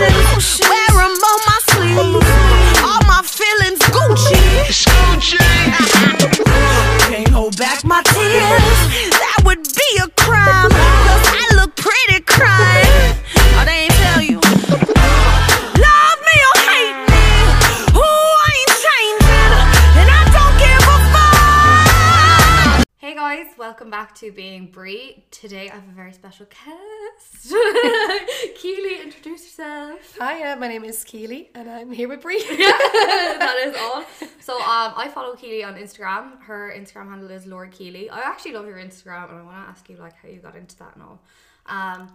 emotions. Welcome back to Being Brie. Today I have a very special guest. Keely, introduce yourself. Hi, uh, my name is Keely and I'm here with Brie. that is all. So um, I follow Keely on Instagram. Her Instagram handle is Lord Keely. I actually love your Instagram, and I want to ask you like how you got into that and all. Um,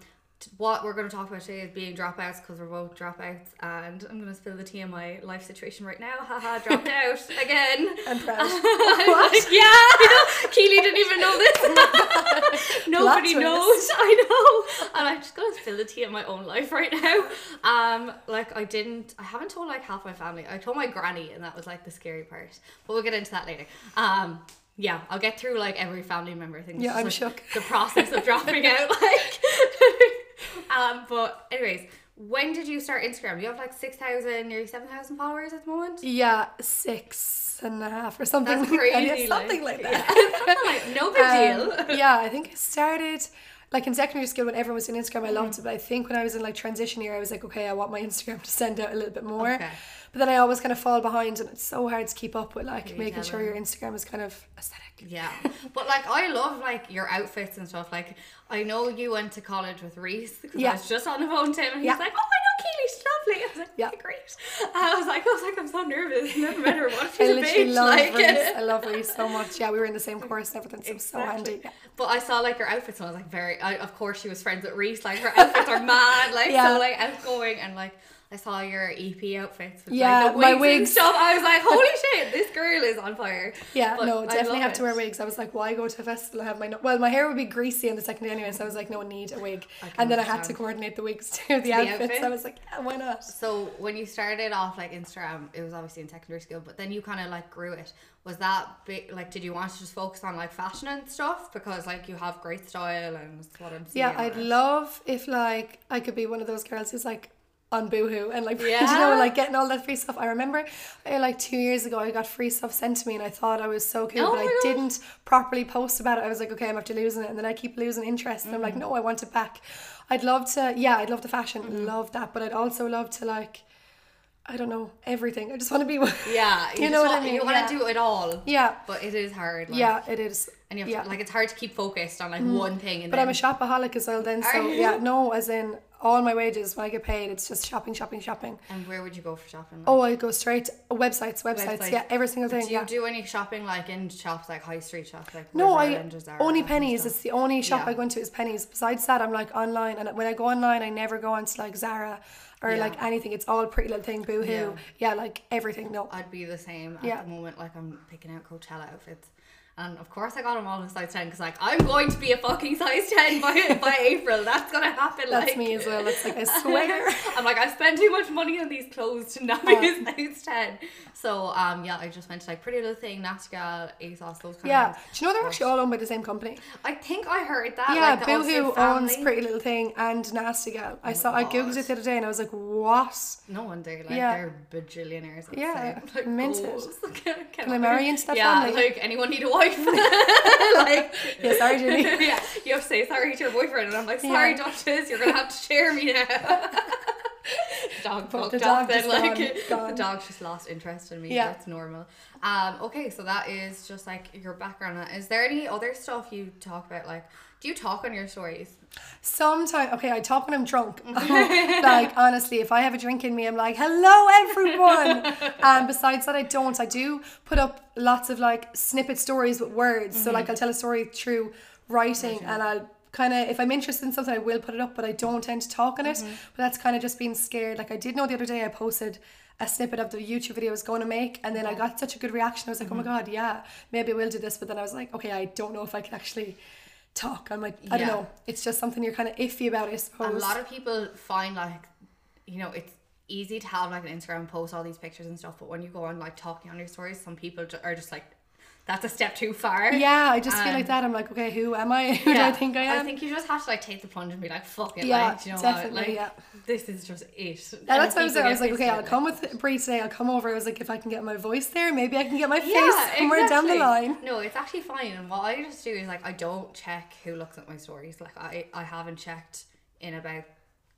what we're going to talk about today is being dropouts because we're both dropouts, and I'm going to spill the tea on my life situation right now. Haha, dropped out again. I'm proud. what? yeah, I know. Keely didn't even know this. Nobody knows. I know. And I'm just gonna spill the tea of my own life right now. Um, like I didn't. I haven't told like half my family. I told my granny, and that was like the scary part. But we'll get into that later. Um. Yeah, I'll get through like every family member thing. Yeah, I'm like, shook. The process of dropping out, like. um. But anyways, when did you start Instagram? You have like six thousand, nearly seven thousand followers at the moment. yeah, six and a half or something. That's like that. crazy. Yeah, something like, that. like, no big Um, deal. yeah, I think I started like in secondary school when everyone was in Instagram. I Mm-hmm. loved it, but I think when I was in like transition year, I was like, okay, I want my Instagram to send out a little bit more. Okay. But then I always kind of fall behind, and it's so hard to keep up with like making sure your Instagram is kind of aesthetic. Yeah, but like I love like your outfits and stuff. Like I know you went to college with Reese because Yeah. I was just on the phone to him and he Yeah. was like, "Oh, I know Keely, she's lovely." I was like, "Yeah, great." I was like, "I was like, I'm so nervous. Never met her. I she's a literally bitch?" love Like, Reese. I love Reese so much. Yeah, we were in the same course and everything, so was so Exactly. handy. Yeah. But I saw like her outfits and I was like, very. I, of course, she was friends with Reese. Like her outfits are mad, like Yeah. so like outgoing and like. I saw your EP outfits with Yeah, like, the my wigs, and stuff. I was like, "Holy shit, this girl is on fire!" Yeah, But no, definitely have to wear wigs. I was like, why go to a festival and have my no- well, my hair would be greasy in the second day anyway, so I was like, no need a wig. And then I had to coordinate the wigs to the the outfits. outfit? I was like, yeah, why not? So when you started off like Instagram, it was obviously in secondary school, but then you kind of like grew it. Was that big? Like, did you want to just focus on like fashion and stuff because like you have great style and what I'm seeing? Yeah, I'd it. love if like I could be one of those girls who's like on Boohoo and like you know like getting all that free stuff. I remember uh, like two years ago I got free stuff sent to me and I thought I was so cool, Oh but I God. didn't properly post about it. I was like, okay, I'm after losing it, and then I keep losing interest, and I'm Mm. like, no, I want it back. I'd love to, yeah, I'd love the fashion, Mm-hmm. love that, but I'd also love to like. I don't know everything. I just want to be. Yeah, you just know what I mean. You want yeah. to do it all. Yeah, but it is hard. Like, yeah, it is. and you have yeah. Mm. to, like it's hard to keep focused on like one thing. And But then, I'm a shopaholic as well. Then, so yeah, no, as in all my wages when I get paid, it's just shopping, shopping, shopping. And where would you go for shopping? Oh, like? Oh, I go straight websites, websites, Websites. yeah, every single thing. do you yeah. do any shopping like in shops like high street shops like no, I Island or Zara only Penneys. It's the only shop Yeah. I go into is Penneys. Besides that, I'm like online, and when I go online, I never go onto like Zara or Yeah. like anything. It's all Pretty Little Thing, Boohoo, Yeah. yeah, like everything. No, I'd be the same at Yeah. the moment. Like I'm picking out Coachella outfits, and of course I got them all in size ten because like I'm going to be a fucking size ten by by April. That's gonna happen. that's like, me as well. That's like I swear. I'm like I spent too much money on these clothes to not be a size ten. So um yeah, I just went to like Pretty Little Thing, Nasty Gal, ASOS, those kind yeah, of. things. do you know they're actually all owned by the same company? I think I heard that. Yeah, like, Boohoo owns. Pretty Little Thing and Nasty Gal. I saw, I googled it the other day, and I was like, what? No wonder, like Yeah. they're bajillionaires. Yeah, like, minted. goals. Can, Can I marry into that yeah, family? like anyone need a wife? like Yeah, sorry, Julie. yeah, you have to say sorry to your boyfriend, and I'm like, sorry, Yeah. Duchess, you're gonna have to share me now. dog fucked the up dog then, just like gone, gone. the dog's just lost interest in me. Yeah. That's normal. Um, okay, so that is just like your background. Uh, is there any other stuff you talk about? Like, do you talk on your stories? Sometimes, okay, I talk when I'm drunk. like, honestly, if I have a drink in me, I'm like, hello, everyone. and um, besides that, I don't. I do put up lots of like snippet stories with words. So, mm-hmm. like, I'll tell a story through writing and I'll kind of, if I'm interested in something, I will put it up, but I don't tend to talk on it. Mm-hmm. But that's kind of just being scared. Like, I did know the other day I posted a snippet of the YouTube video I was going to make, and then I mm-hmm. got such a good reaction. I was like, oh my mm-hmm. God, yeah, maybe I will do this. But then I was like, okay, I don't know if I can actually talk. I'm like, I don't know. It's just something you're kind of iffy about, I suppose. A lot of people find like you know it's easy to have like an instagram post all these pictures and stuff but when you go on like talking on your stories some people are just like that's a step too far. Yeah, I just feel Um, like that. I'm like, okay, who am I? Who do I think I am? I think you just have to like take the plunge and be like, fuck it, Yeah, like, you know definitely, what? Like, yeah. this is just it. Yeah, that's what I was. I was like, okay, I'll come with Brie today. I'll come over. I was like, if I can get my voice there, maybe I can get my face Yeah, somewhere down the line. No, it's actually fine. And what I just do is like I don't check who looks at my stories. Like I, I haven't checked in about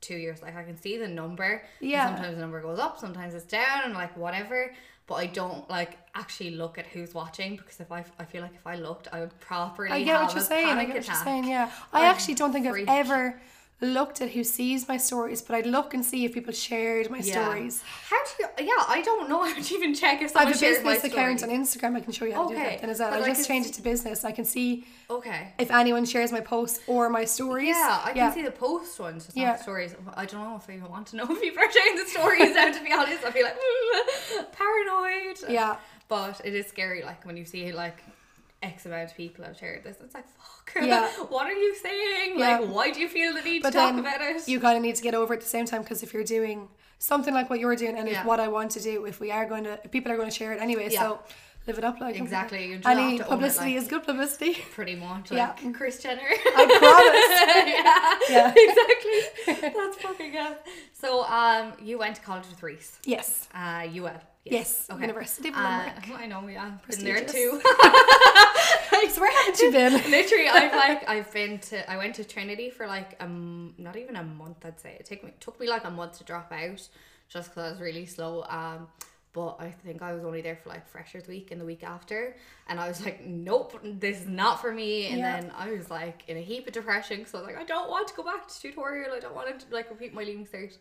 two years. Like I can see the number. and Yeah. Sometimes the number goes up, sometimes it's down, and like whatever. But I don't like actually look at who's watching because if I, I feel like if I looked, I would properly. I get what you're saying. I panic get what you're attack. saying. Yeah, I I'm actually don't think freaked. I've ever looked at who sees my stories, but I'd look and see if people shared my Yeah. stories. How do you? Yeah, I don't know how to even check if someone I have a business account stories. on Instagram. I can show you how to do that then as well. I I just changed it to business. I can see Okay. if anyone shares my posts or my stories. Yeah, I can yeah. see the post ones, just Yeah. stories. I don't know if I even want to know if people are sharing the stories now, to be honest. I feel like mm, paranoid. Yeah. But it is scary, like when you see like X amount of people have shared this. It's like, fuck. Yeah. what are you saying? Yeah. Like, why do you feel the need But to talk about it? you kind of need to get over it at the same time because if you're doing something like what you're doing and Yeah. if what I want to do, if we are going to, if people are going to share it anyway, Yeah. so live it up like Exactly, you Any own it, publicity like- is good publicity. Pretty much, Yeah. like Kris Jenner. I promise. yeah, Yeah. exactly. That's fucking good. So, um, you went to college with Reese. Yes. Uh, UL. Yes. University of Limerick. Uh, I know, yeah. Been there too. So where had you been? Literally, I've like I've been to I went to Trinity for like um not even a month I'd say it took me took me like a month to drop out just because I was really slow um but I think I was only there for like freshers week and the week after and I was like nope this is not for me and Yeah. then I was like in a heap of depression because I was like I don't want to go back to tutorial I don't want to like repeat my leaving cert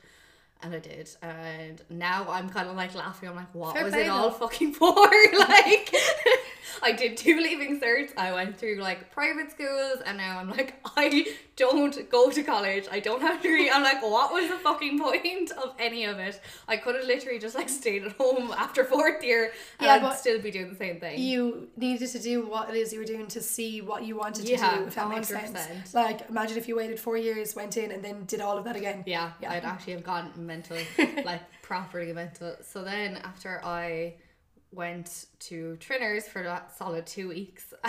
and I did and now I'm kind of like laughing. I'm like what Fair was it all fucking for? Like I did two leaving certs. I went through like private schools, and now I'm like, I don't go to college. I don't have a degree. I'm like, what was the fucking point of any of it? I could have literally just like stayed at home after fourth year, and Yeah, I'd but still be doing the same thing. You needed to do what it is you were doing to see what you wanted to Yeah, do, if that makes 100%. sense. Like, imagine if you waited four years, went in, and then did all of that again. yeah, Yeah. I'd actually have gone mental, like properly mental. So then after I went to Trinners for that solid two weeks,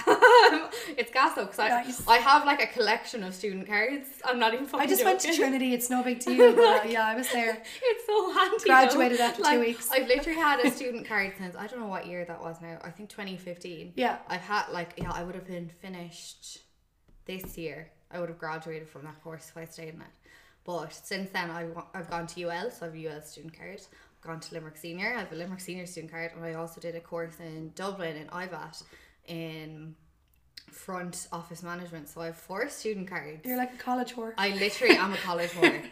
it's gas though because I, Nice. I have like a collection of student cards. I'm not even fucking I just went to. Trinity, it's no big deal. But, uh, yeah, I was there. It's so handy. Graduated though. after two weeks. I've literally had a student card since I don't know what year that was now. I think 2015. Yeah. I've had like yeah, I would have been finished this year. I would have graduated from that course if I stayed in it. But since then, I wa- I've gone to UL, so I have a UL student card. Gone to Limerick Senior. I have a Limerick Senior student card, and I also did a course in Dublin in IVAT in front office management. So I have four student cards. You're like a college whore. I literally am a college whore.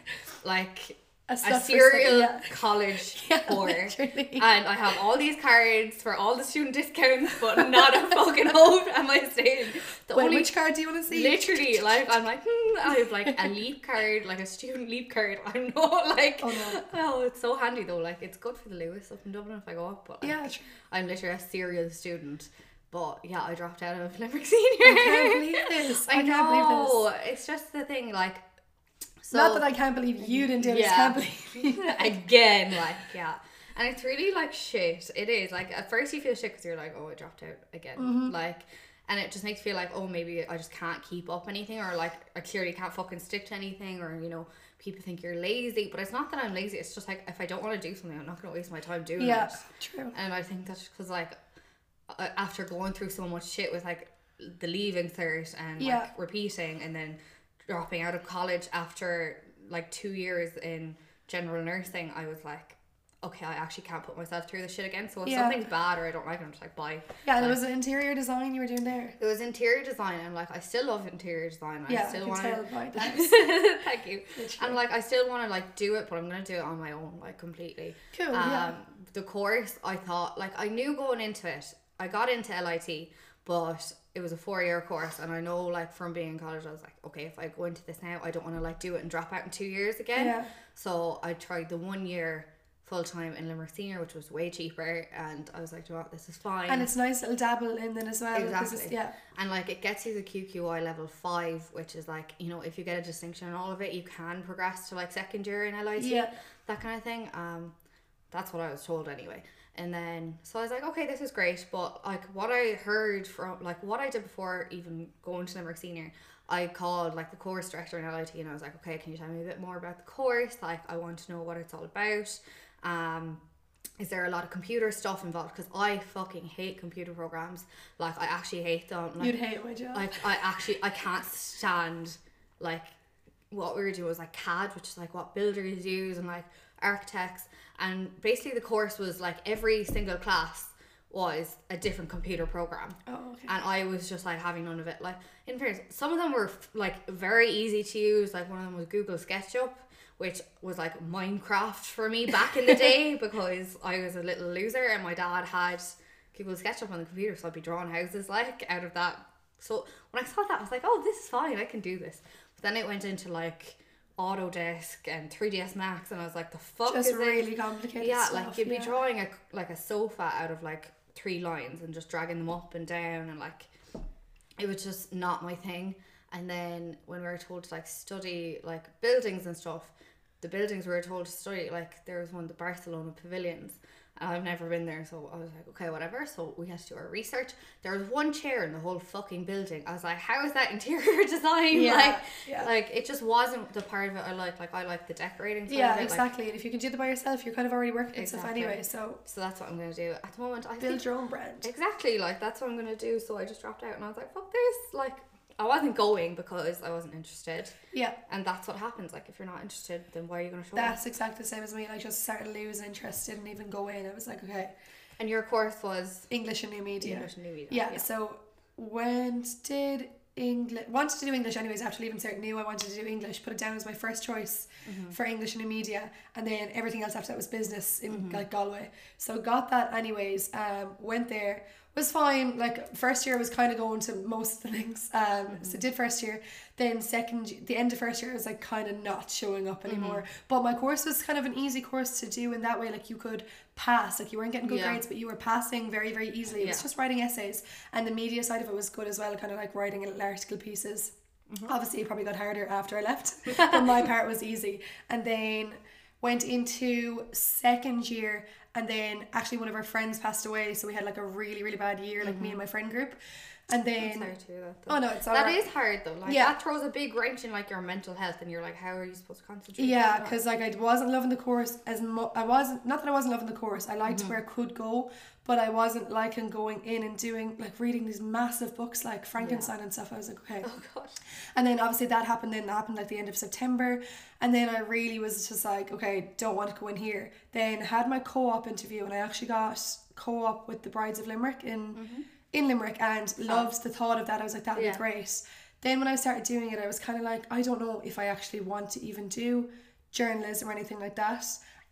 like A a serial yeah. college Yeah, whore. literally. And I have all these cards for all the student discounts, but not a fucking hope am I saying. The Wait, only which card do you want to see? literally like I'm like hmm, I have like a leap card, like a student leap card. I'm not like Oh, no. oh it's so handy though. Like it's good for the Luas up in Dublin if I go up. But like, Yeah, true. I'm literally a serial student. But yeah, I dropped out of Limerick Senior. I can't believe this. I, I can't believe this. It's just the thing, like. So, Not that I can't believe you didn't do it. I can't believe again, like yeah, and it's really like shit. It is like at first you feel shit because you're like, oh, I dropped out again, Mm-hmm. like, and it just makes you feel like, oh, maybe I just can't keep up anything, or like I clearly can't fucking stick to anything, or you know, people think you're lazy, but it's not that I'm lazy. It's just like if I don't want to do something, I'm not gonna waste my time doing Yeah, it. true. And I think that's because like after going through so much shit with like the leaving cert and Yeah. like repeating and then dropping out of college after like two years in general nursing, I was like, okay, I actually can't put myself through this shit again. So if Yeah. something's bad or I don't like it, I'm just like, bye. Yeah, and it was an interior design you were doing there. it was interior design I'm like I still love interior design. I Yeah, I still want to Thank you. Literally. And like I still want to like do it, but I'm gonna do it on my own, like completely. Cool, Um, yeah. The course, I thought like I knew going into it. I got into LIT, but it was a four year course, and I know like from being in college, I was like, okay, if I go into this now, I don't want to like do it and drop out in two years again. Yeah. So I tried the one year full time in Limerick Senior, which was way cheaper, and I was like, "Do you know what, this is fine. And it's nice little dabble in then as well Exactly. Yeah. And like it gets you the QQI level five, which is like, you know, if you get a distinction in all of it, you can progress to like second year in LIT, Yeah. that kind of thing. Um, that's what I was told anyway. And then, so I was like, okay, this is great. But like what I heard from, like what I did before even going to Limerick Senior, I called like the course director in LIT and I was like, okay, can you tell me a bit more about the course? Like, I want to know what it's all about. Um, is there a lot of computer stuff involved? Because I fucking hate computer programs. Like, I actually hate them. Like, You'd hate my job. like I actually I can't stand like what we were doing was like CAD, which is like what builders use and like architects. And basically the course was like every single class was a different computer program. oh, okay. And I was just like having none of it. Like in fairness, some of them were like very easy to use. Like one of them was Google SketchUp, which was like Minecraft for me back in the day because I was a little loser and my dad had Google SketchUp on the computer, so I'd be drawing houses like out of that. So when I saw that, I was like, oh, this is fine. I can do this. But then it went into like Autodesk and 3ds Max, and I was like, the fuck Just is really it? complicated Yeah, stuff, like you'd be drawing a like a sofa out of like three lines and just dragging them up and down and like it was just not my thing. And then when we were told to like study like buildings and stuff, the buildings we were told to study like there was one the Barcelona pavilions. I've never been there, so I was like, okay, whatever. So we had to do our research. There was one chair in the whole fucking building. I was like, how is that interior design? Yeah, like, yeah. like it just wasn't the part of it I like. Like I like the decorating. Yeah, it. like- exactly. and if you can do that by yourself, you're kind of already working on stuff Exactly. anyway. So so that's what I'm gonna do at the moment. I build think your own brand. Exactly, like that's what I'm gonna do. So I just dropped out and I was like, fuck this. Like I wasn't going because I wasn't interested. Yeah, And that's what happens. Like if you're not interested, then why are you gonna show up? that's exactly the same as me. I just started losing interest, didn't even go in. I was like, okay, And your course was English and new media. English and New Media. Yeah, so went did English wanted to do English anyways after leaving cert knew I wanted to do English put it down as my first choice Mm-hmm. for English and new media and then everything else after that was business in Mm-hmm. like Galway so got that anyways um went there was fine. Like first year I was kind of going to most of the things um Mm-hmm. so did first year. Then second the end of first year I was like kind of not showing up anymore. Mm-hmm. but my course was kind of an easy course to do in that way like you could pass. Like you weren't getting good Yeah. grades but you were passing very very easily. It was just writing essays. And the media side of it was good as well kind of like writing little article pieces. Obviously it probably got harder after i left but my part was easy. And then went into second year and then actually one of our friends passed away so we had like a really really bad year like me and my friend group and then Sorry to hear that. oh no it's That alright. is hard though. Like Yeah. that throws a big wrench in like your mental health, and you're like, how are you supposed to concentrate? Yeah, because like I wasn't loving the course as much. I wasn't not that I wasn't loving the course. I liked Mm-hmm. where I could go, but I wasn't liking going in and doing like reading these massive books like Frankenstein and stuff. I was like, okay. Oh gosh. And then obviously that happened. Then that happened like the end of September, and then I really was just like, okay, don't want to go in here. Then had my co-op interview, and I actually got co-op with the Brides of Limerick in mm-hmm. in Limerick, and loved the thought of that. I was like, that would Yeah. be great. Then when I started doing it, I was kind of like, I don't know if I actually want to even do journalism or anything like that.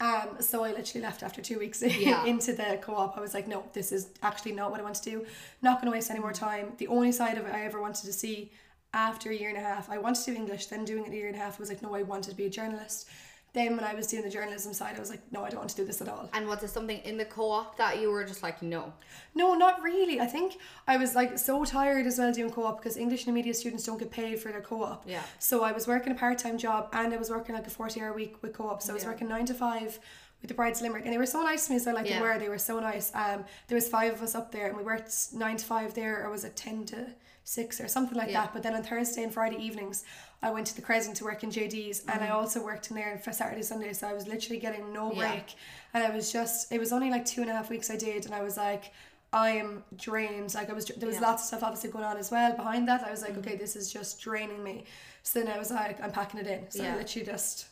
Um, so I literally left after two weeks Yeah. into the co-op. I was like, no, this is actually not what I want to do. Not going to waste any more time. The only side of it I ever wanted to see after a year and a half, I wanted to do English. Then doing it a year and a half, I was like, no, I wanted to be a journalist. Then when I was doing the journalism side, I was like, no, I don't want to do this at all. And was there something in the co-op that you were just like, no? No, not really. I think I was like so tired as well doing co-op because English and media students don't get paid for their co-op. Yeah. So I was working a part-time job and I was working like a 40-hour week with co-op. So I was Yeah. working 9 to 5 with the Brides Limerick and they were so nice to me as well like Yeah. they were they were so nice um there was five of us up there and we worked 9 to 5 there or was it 10 to 6 or something like Yeah. that but then on Thursday and Friday evenings I went to the Crescent to work in JD's and I also worked in there for Saturday Sunday so I was literally getting no Mm-hmm. Yeah. break and I was just it was only like two and a half weeks I did and I was like I am drained like I was there was Yeah. Mm-hmm. lots of stuff obviously going on as well behind that I was like okay this is just draining me so then I was like I'm packing it in so I Yeah. literally just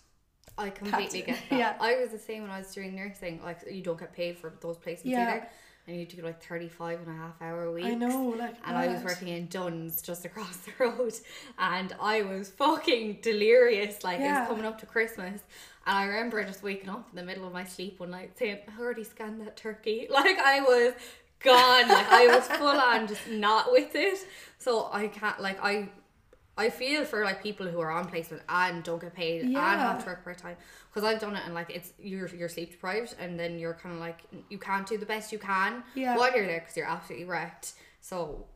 I completely get that. Yeah. I was the same when I was doing nursing. Like you don't get paid for those placements Yeah. either. And you do like 35 and a half hour weeks. I know like And I was working in Dunnes just across the road, and I was fucking delirious. Like it Yeah. was coming up to Christmas, and I remember just waking up in the middle of my sleep one night saying, "I already scanned that turkey." Like I was gone. Like I was full on just not with it. So I can't. Like I, I feel for like people who are on placement and don't get paid and have to work part time because I've done it and like it's you're you're sleep deprived and then you're kind of like you can't do the best you can Yeah. while you're there because you're absolutely wrecked. So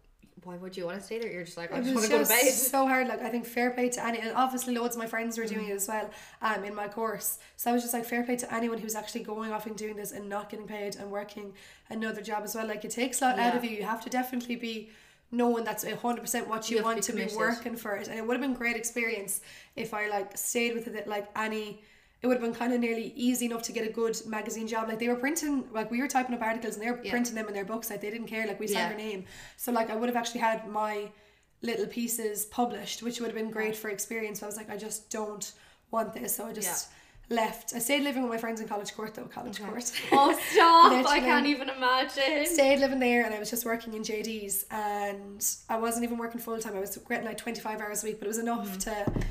why would you want to stay there? You're just like, I just want to go to bed. so hard. Like I think fair play to any, and obviously loads of my friends were Mm. doing it as well. Um, in my course, so I was just like fair play to anyone who's actually going off and doing this and not getting paid and working another job as well. Like it takes a lot out of you. You have to definitely be knowing that's hundred percent what you, You have to want be to be working for it. And it would have been great experience if I like stayed with it. Like any. It would have been kind of nearly easy enough to get a good magazine job. Like they were printing, like we were typing up articles and they were Yeah. printing them in their books. Like they didn't care. Like we signed Yeah. our name. So like I would have actually had my little pieces published, which would have been great for experience. So I was like, I just don't want this. So I just left. I stayed living with my friends in College Court though, College Court. Oh stop! I can't even imagine. stayed living there and I was just working in JD's and I wasn't even working full time. I was getting like 25 hours a week, but it was enough mm. to, do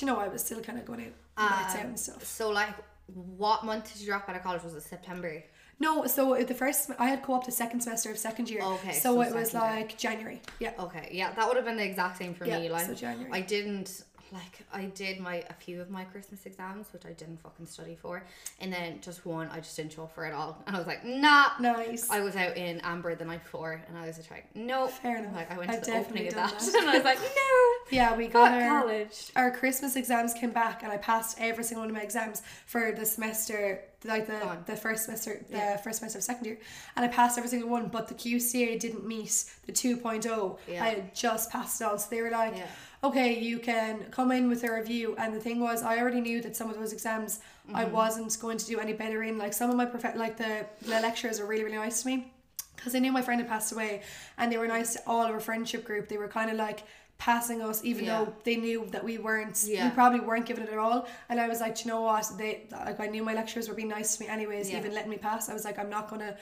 you know, I was still kind of going out, ah, nights out and stuff. So like, what month did you drop out of college? Was it September? No, so uh, the first, I had co-op the second semester of second year. Okay, So, so it was like January. Yeah. Okay, yeah, that would have been the exact same for Yeah, me. Like, so January. I didn't like I did my a few of my Christmas exams, which I didn't fucking study for, and then just one I just didn't show up for at all, and I was like, nah. Nice. I was out in Amber the night before, and I was just like, no. Fair enough. Like I went I've to the opening of definitely that, and I was like, no. Yeah, we got our, college. our Christmas exams came back and I passed every single one of my exams for the semester, like the, Go on. the first semester, the Yeah. first semester of second year. And I passed every single one, but the QCA didn't meet the 2.0. Yeah. I had just passed it all. So they were like, Yeah. Okay, you can come in with a review. And the thing was, I already knew that some of those exams I Mm-hmm. wasn't going to do any better in. Like some of my, prof- like the, the lecturers are really, really nice to me because I knew my friend had passed away and they were nice to all of our friendship group. They were kind of like passing us, even Yeah. though they knew that we weren't, Yeah. we probably weren't giving it at all. And I was like, you know what? They like I knew my lecturers were being nice to me anyways, Yeah. even letting me pass. I was like, I'm not gonna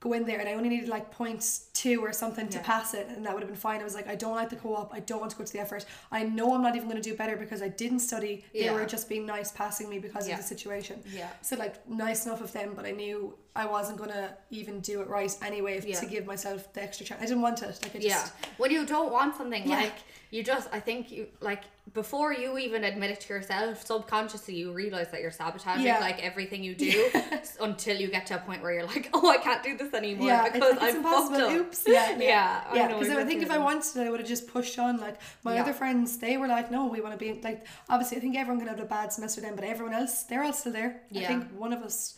go in there, and I only needed like points point two or something to pass it, and that would have been fine. I was like, I don't like the co-op. I don't want to go to the effort. I know I'm not even gonna do better because I didn't study. They were just being nice, passing me because Yeah. of the situation. Yeah. So like nice enough of them, but I knew I wasn't gonna even do it right anyway if- Yeah. to give myself the extra chance. I didn't want it. Like I just Yeah. When you don't want something, Yeah. like you just, I think you like before you even admit it to yourself, subconsciously you realize that you're sabotaging Yeah. like everything you do until you get to a point where you're like, oh, I can't do this anymore yeah, because like, it's I impossible. fucked up. Oops. Yeah, yeah, Yeah, I yeah. know Because I, think if I wanted it, I would have just pushed on. Like my other friends, they were like, "No, we want to be like." Obviously, I think everyone can have a bad semester then, but everyone else, they're all still there. Yeah. I think one of us.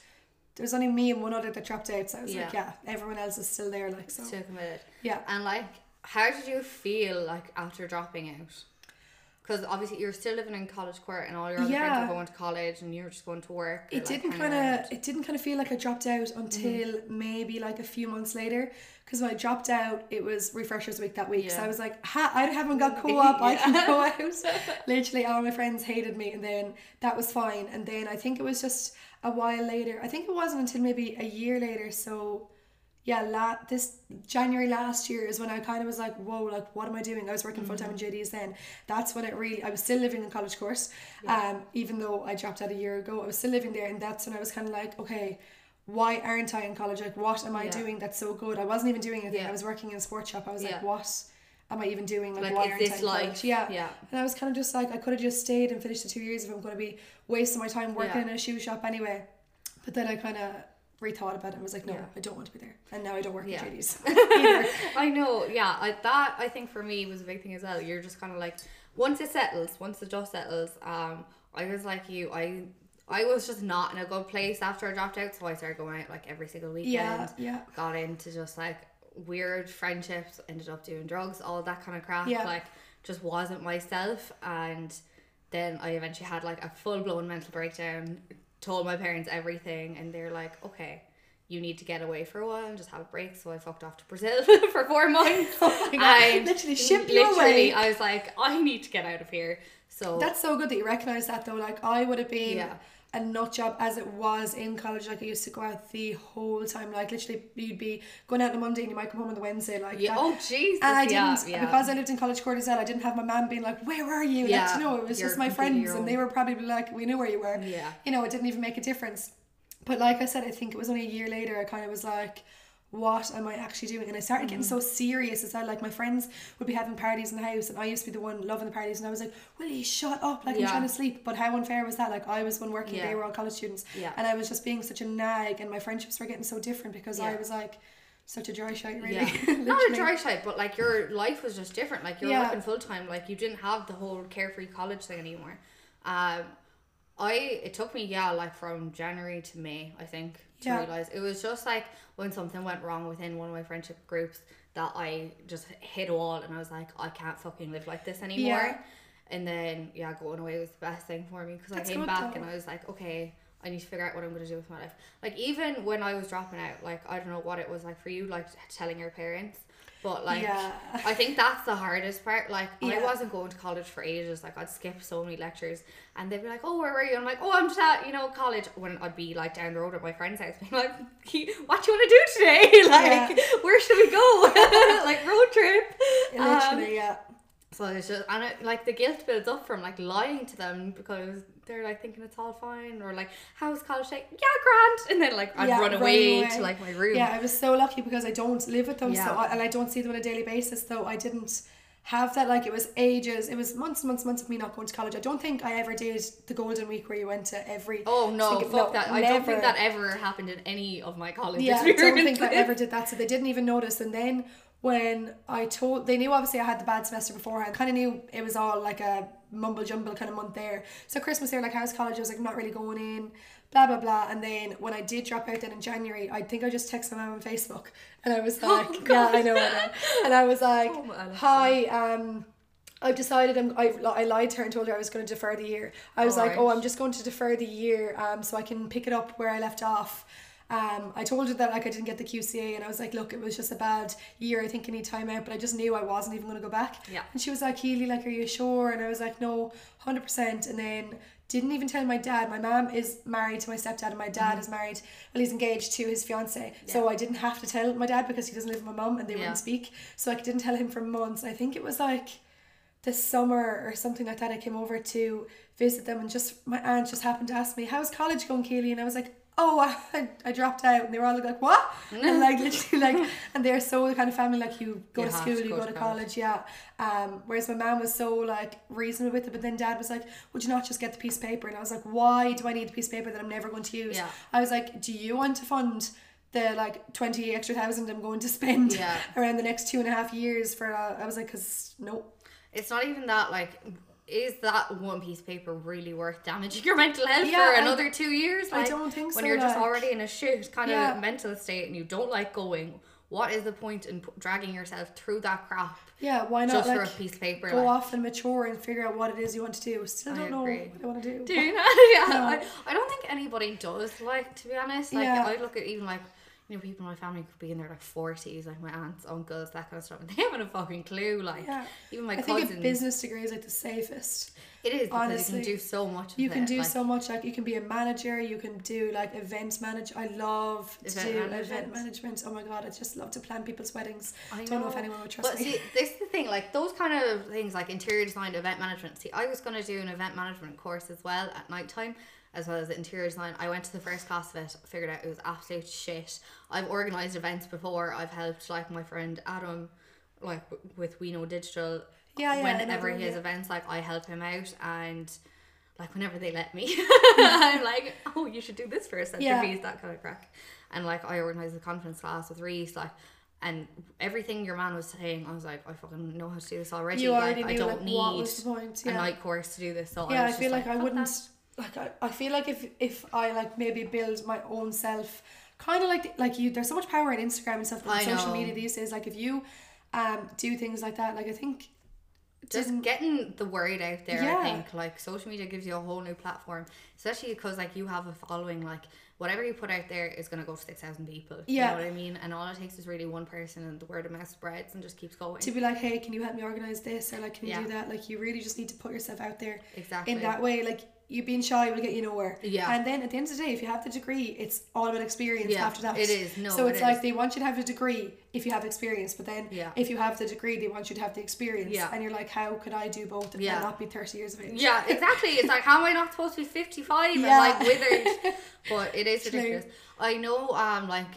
There's only me and one other that dropped out, so I was like, Yeah. yeah, everyone else is still there. Like so, So committed. yeah. And like, how did you feel like after dropping out? Because obviously you're still living in college court, and all your other friends Yeah. are going to college, and you're just going to work. It didn't kind of. It didn't kind of feel like I dropped out until Mm-hmm. maybe like a few months later. Because when I dropped out, it was refreshers week that week. So I was like, ha, I haven't got co-op. I can go out. Literally, all my friends hated me, and then that was fine. And then I think it was just a while later. I think it wasn't until maybe a year later. So yeah, la- this January last year is when I kind of was like, whoa, like what am I doing? I was working full time in JD's then. That's when it really. I was still living in College Court, um, even though I dropped out a year ago. I was still living there, and that's when I was kind of like, okay. Why aren't I in college? Like, what am I Yeah. doing that's so good? I wasn't even doing anything. Yeah. I was working in a sports shop. I was Yeah. like, what am I even doing? Like, Like, why aren't this I in life? college? Yeah. Yeah. And I was kind of just like, I could have just stayed and finished the two years if I'm going to be wasting my time working Yeah. in a shoe shop anyway. But then I kind of rethought about it and was like, no, Yeah. I don't want to be there. And now I don't work Yeah. in JD's. I know, yeah. I, that I think for me was a big thing as well. You're just kind of like once it settles, once the dust settles. Um, I was like you. I I was just not in a good place after I dropped out, so I started going out like every single weekend. Yeah, yeah. Got into just like weird friendships. Ended up doing drugs, all that kind of crap. Yeah. Like just wasn't myself, and then I eventually had like a full blown mental breakdown. Told my parents everything, and they're like, okay. You need to get away for a while and just have a break. So I fucked off to Brazil for four months. Oh. And Literally ship you literally, away. I was like, I need to get out of here. So That's so good that you recognise that though. Like I would have been Yeah. A nut job as it was in college. Like I used to go out the whole time. Like literally you'd be going out on a Monday and you might come home on the Wednesday. Like yeah, that. oh Jesus, And I yeah, didn't yeah. because I lived in College Court as well. I didn't have my mum being like, "Where are you?" Yeah, Like, you know, it was you're just my friends, and they were probably like, "We knew where you were." Yeah. you know, it didn't even make a difference. But like I said, I think it was only a year later. I kind of was like, "What am I actually doing?" And I started getting so Mm-hmm. serious as well. Like my friends would be having parties in the house, and I used to be the one loving the parties, and I was like, "Will you shut up?" Like I'm trying to sleep. But how unfair was that? Like I was one working, Yeah. they were all college students, Yeah. and I was just being such a nag, and my friendships were getting so different because I was like such a dry shite, really. Yeah. Not a dry shite, but like your life was just different. Like you're Yeah. working full time. Like you didn't have the whole carefree college thing anymore. Um, I it took me yeah like from January to May I think to Yeah. realize it was just like when something went wrong within one of my friendship groups that I just hit a wall and I was like I can't fucking live like this anymore. Yeah. And then yeah, going away was the best thing for me because I came back though. and I was like okay. I need to figure out what I'm going to do with my life. Like even when I was dropping out, like I don't know what it was like for you, like telling your parents, but like Yeah. I think that's the hardest part. Like I wasn't going to college for ages. Like I'd skip so many lectures, and they'd be like, "Oh, where were you?" I'm like, "Oh, I'm just at you know college." When I'd be like down the road at my friend's house, being like, "What do you want to do today? like, where should we go? like road trip." Um, yeah. So it's just and it, like the guilt builds up from like lying to them because they're like thinking it's all fine or like how's college like yeah grand and then like I'd Yeah, run run away, away. to like my room. Yeah, I was so lucky because I don't live with them, so Yeah. I, and I don't see them on a daily basis. Though I didn't have that. Like it was ages. It was months, months, months of me not going to college. I don't think I ever did the golden week where you went to every. Oh no, fuck no, that! I don't think that ever happened in any of my college Yeah, I don't think I ever did that. So they didn't even notice. And then when I told, they knew obviously I had the bad semester beforehand. Kind of knew it was all like a mumble jumble kind of month there. So Christmas they were like, "How's college?" I was like, not really going in." Blah blah blah. And then when I did drop out, then in January, I think I just texted my mom on Facebook, and I was like, "Yeah, I know, I know," and I was like, Oh, "Hi, um." I've decided I'm, I, I lied to her and told her I was going to defer the year. I was like, Alright. oh, I'm just going to defer the year um, so I can pick it up where I left off. Um, I told her that like I didn't get the QCA and I was like, look, it was just a bad year. I think I need time out, but I just knew I wasn't even going to go back. Yeah. And she was like, Healy, like, are you sure? And I was like, no, hundred percent. And then didn't even tell my dad. My mom is married to my stepdad, and my dad Mm-hmm. is married. Well, he's engaged to his fiance. Yeah. So I didn't have to tell my dad because he doesn't live with my mom, and they Yeah. wouldn't speak. So I didn't tell him for months. I think it was like this summer or something like that, I came over to visit them, and just my aunt just happened to ask me, "How's college going, Keely?" And I was like, "Oh, I, I dropped out," and they were all like, "What?" and like literally like, and they're so the kind of family like you go You to school, to you go to college. college, yeah. Um, whereas my mom was so like reasonable with it, but then dad was like, "Would you not just get the piece of paper?" And I was like, "Why do I need the piece of paper that I'm never going to use?" Yeah. I was like, "Do you want to fund?" The like twenty extra thousand I'm going to spend Yeah. around the next two and a half years for uh, I was like, cause no, It's not even that like. Is that one piece of paper really worth damaging your mental health Yeah, for I- another two years? I don't think When so, you're just already in a shit kind Yeah. of mental state and you don't like going, what is the point in p- dragging yourself through that crap Yeah, why not just like for a piece of paper? go like? off and mature and figure out what it is you want to do. Still I don't know agree. what I want to do. Do you know? yeah, No. I, I don't think anybody does. Like to be honest, like Yeah. I look at even like you know people in my family could be in their like forties, like my aunts, uncles, that kind of stuff, and they haven't a fucking clue. Like Yeah. even my I think a business degree is like the safest. it is because you can do so much. You can it, do like, so much. Like you can be a manager. You can do like event manage. I love to Event do management. event management. Oh my god, I just love to plan people's weddings. I don't know if anyone would trust but me. see, this is the thing, like those kind of things, like interior design, event management. See, I was gonna do an event management course as well at night time, as well as the interior design. I went to the first class of it, figured out it was absolute shit. I've organized events before. I've helped like my friend Adam, like w- with We Know Digital. Yeah, yeah, Whenever he has yeah. events, like I help him out and. Like whenever they let me, I'm like, oh, you should do this first. That's Yeah. your that kind of crack. And like I organised the conference class with Reese, like, and everything your man was saying, I was like, I fucking know how to do this already. You like, already I don't like need what was the point. a night course to do this. So yeah, I, I, feel just like, I wouldn't that." Like I, I feel like if if I like maybe build my own self kind of like like you there's so much power in Instagram and stuff and social know. media these days like if you um do things like that like I think just didn't- getting the word out there. Yeah. I think like social media gives you a whole new platform, especially because like you have a following. Like whatever you put out there is gonna go to six thousand people. Yeah. you know what I mean. And all it takes is really one person, and the word of mouth spreads and just keeps going. to be like hey can you help me organize this or like can you Yeah. do that like you really just need to put yourself out there Exactly. in that way like you being shy will get you nowhere Yeah. and then at the end of the day if you have the degree it's all about experience Yeah, after that it is. No, so it it's like is. they want you to have a degree if you have experience but then Yeah. if you have the degree they want you to have the experience Yeah. and you're like how could I do both and Yeah. not be 30 years of age Yeah, exactly. It's like, how am I not supposed to be 55 Yeah. and like withered? But it is ridiculous. I know, um, like,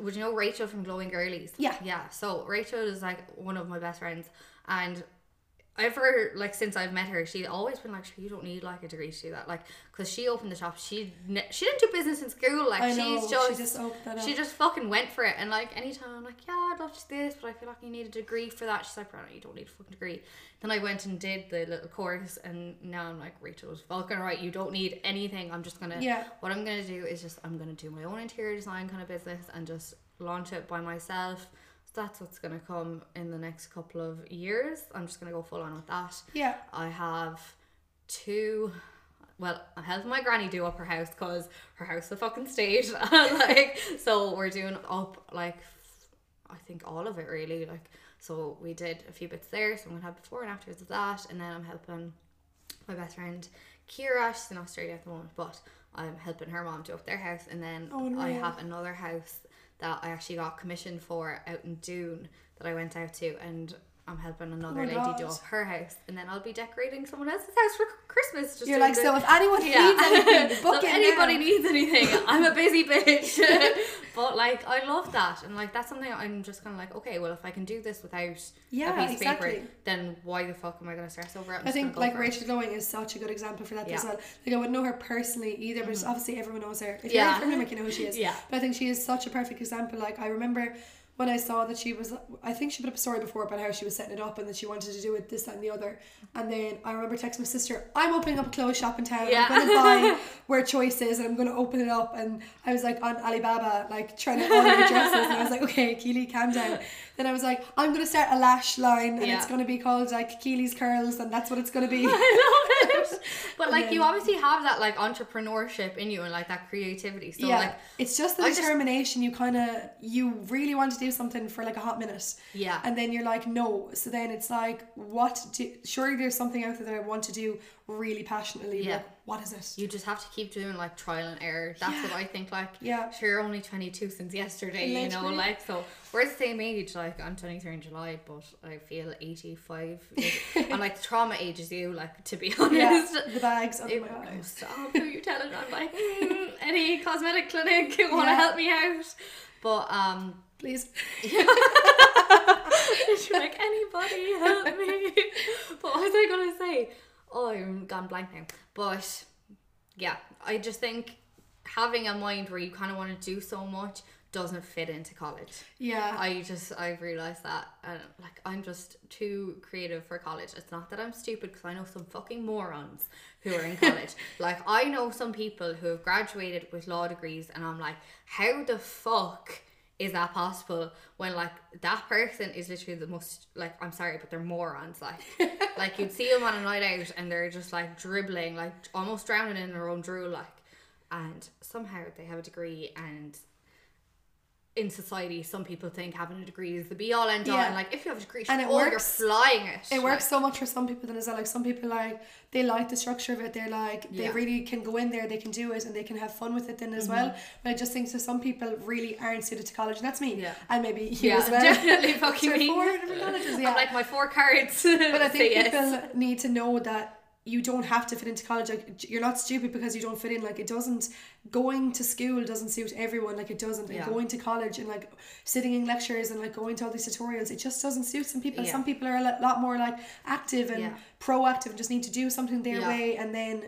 would you know Rachel from Glowing Girlies? Yeah. Yeah. So Rachel is like one of my best friends, and ever like since I've met her, she's always been like, "You don't need like a degree to do that." Like, because she opened the shop, she she didn't do business in school. Like, I she's know, she just just opened that she just fucking went for it. And like, anytime I'm like, "Yeah, I'd love to do this," but I feel like you need a degree for that. She's like, "Bro, you don't need a fucking degree." Then I went and did the little course, and now I'm like, Rachel was fucking right. You don't need anything. I'm just gonna Yeah. What I'm gonna do is just I'm gonna do my own interior design kind of business and just launch it by myself. That's what's gonna come in the next couple of years. I'm just gonna go full on with that. Yeah. I have two. Well, I'm helping my granny do up her house because her house is a fucking stage. like, so we're doing up like, I think all of it really. Like, so we did a few bits there. So I'm gonna have before and afters of that, and then I'm helping my best friend Kira. She's in Australia at the moment, but I'm helping her mom do up their house, and then Oh, I have another house that I actually got commissioned for out in Doon that I went out to, and I'm helping another Oh lady do God. up her house, and then I'll be decorating someone else's house for Christmas. Just You're like, the- so if anyone yeah. needs anything, so if it anybody now. needs anything, I'm a busy bitch. but like, I love that, and like that's something I'm just kind of like, okay, well, if I can do this without Yeah, a piece of paper, then why the fuck am I gonna stress over it? I'm I think like. Rachel Glowing is such a good example for that as Yeah. Mm-hmm. well. Like I wouldn't know her personally either, but just obviously everyone knows her. If Yeah. you're from Limerick, you know who she is. Yeah. But I think she is such a perfect example. Like I remember when I saw that she was, I think she put up a story before about how she was setting it up and that she wanted to do it this, that, and the other. And then I remember texting my sister, "I'm opening up a clothes shop in town. Yeah. I'm going to buy where choice is, and I'm going to open it up." And I was like on Alibaba, like trying to order dresses, and I was like, "Okay, Keely, calm down." Then I was like, "I'm going to start a lash line, and Yeah. it's going to be called like Keely's Curls, and that's what it's going to be." I love it. But like, you obviously have that like entrepreneurship in you and like that creativity. So yeah, like, it's just the I just- determination. you kind of you really want to do something for like a hot minute. Yeah. and then you're like, no. So then it's like, what? Do, surely there's something out there that I want to do really passionately. Yeah. Like, what is it? you just have to keep doing like trial and error. That's what I think. Like, Yeah. sure, you're only 22 since yesterday, you know, like, so we're the same age. Like, I'm 23 in July, but I feel 85. and like, the trauma ages you, like, to be yeah, honest. the bags. Oh It, my god. stop who you telling I'm like "Mm, any cosmetic clinic you want to Yeah. help me out but um Please. She's like, anybody help me? but what was I gonna say? Oh, I'm gone blank now. But yeah, I just think having a mind where you kind of want to do so much doesn't fit into college. Yeah. I just I've realized that and like I'm just too creative for college. It's not that I'm stupid because I know some fucking morons who are in college. like I know some people who have graduated with law degrees and I'm like, how the fuck is that possible when like that person is literally the most like I'm sorry but they're morons like like you'd see them on a night out and they're just like dribbling like almost drowning in their own drool like and somehow they have a degree and in society, some people think having a degree is the be all end all. Yeah. And like, if you have a degree, And it oh, you're works. flying it. It works so much for some people then as well. Like some people like they like the structure of it. They're like they Yeah. really can go in there, they can do it, and they can have fun with it then Mm-hmm. as well. But I just think so some people really aren't suited to college, and that's me. Yeah. And maybe you Yeah, as well. definitely fucking me. four different colleges, yeah. I'm like my four cards. But I think people yes. need to know that you don't have to fit into college. Like you're not stupid because you don't fit in. Like it doesn't. Going to school doesn't suit everyone. Like it doesn't. Yeah. And going to college and like sitting in lectures and like going to all these tutorials, it just doesn't suit some people. Yeah. Some people are a lot- lot more like active and Yeah. proactive and just need to do something their way and then.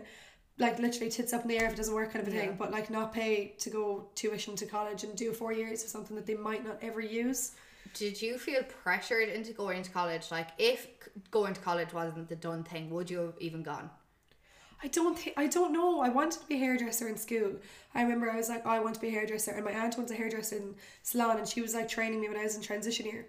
Like literally tits up in the air if it doesn't work kind of a thing, but like not pay to go tuition to college and do four years of something that they might not ever use. Did you feel pressured into going to college? Like, if going to college wasn't the done thing, would you have even gone? I don't think I don't know. I wanted to be a hairdresser in school. I remember I was like, oh, I want to be a hairdresser, and my aunt was a hairdresser in salon, and she was like training me when I was in transition year,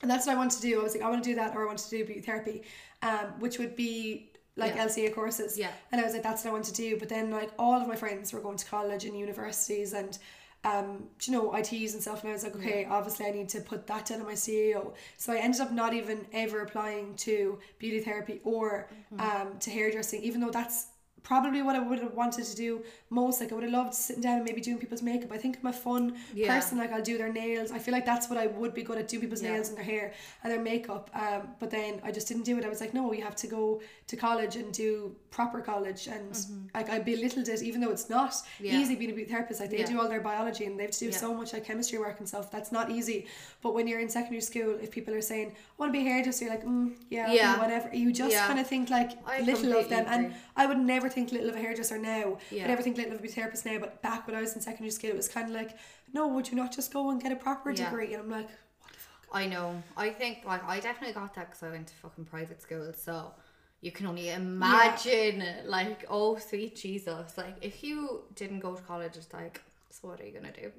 and that's what I wanted to do. I was like, I want to do that, or I want to do beauty therapy, um, which would be like Yeah. LCA courses. Yeah. And I was like, that's what I want to do. But then like all of my friends were going to college and universities and. Um, do you know ITs and stuff, and I was like, okay, obviously I need to put that down on my CAO. So I ended up not even ever applying to beauty therapy or Mm-hmm. um, to hairdressing, even though that's probably what I would have wanted to do most. Like I would have loved sitting down and maybe doing people's makeup. I think I'm a fun Yeah. person. Like I'll do their nails. I feel like that's what I would be good at doing people's Yeah. nails and their hair and their makeup. Um, but then I just didn't do it. I was like, no, you have to go to college and do proper college. And like I belittled it, even though it's not Mm-hmm. Yeah. easy being a beauty therapist. Like they Yeah. do all their biology and they have to do Yeah. so much like chemistry work and stuff. That's not easy. But when you're in secondary school, if people are saying, I want to be a hairdresser, you're like, mm, yeah, Yeah. whatever. You just kind of think like I little of them. And. I would never think little of a hairdresser now. Yeah. I never think little of a beauty therapist now. But back when I was in secondary school, it was kind of like, no, would you not just go and get a proper degree? And I'm like, what the fuck? I know. I think like I definitely got that because I went to fucking private school. So you can only imagine like oh sweet Jesus. Like if you didn't go to college, it's like so what are you gonna do?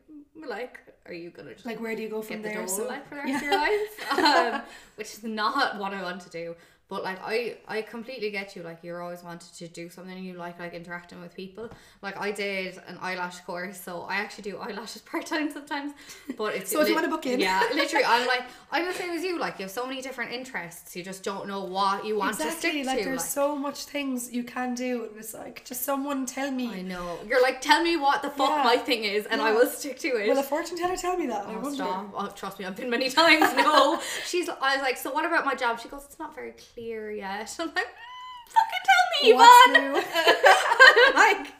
Like are you gonna just Like, where do you go from get the there? dole So, like for the rest yeah. of your life? Um, which is not what I want to do. But like I, I completely get you. Like you're always wanted to do something and you like like interacting with people. Like I did an eyelash course, so I actually do eyelashes part time sometimes. But it's So if you wanna book in. yeah, literally, I'm like I'm the same as you. Like you have so many different interests, you just don't know what you want to Exactly. stick Like to. there's like. so much things you can do, and it's like just someone tell me. I know. You're like, tell me what the fuck Yeah. my thing is, and I will stick to it. Will a fortune teller tell me that? I Oh, wonder. stop. Oh, trust me, I've been many times. No. She's I was like, so what about my job? She goes, it's not very clear yet. I'm like, mm, fucking tell me, Yvonne. I'm like,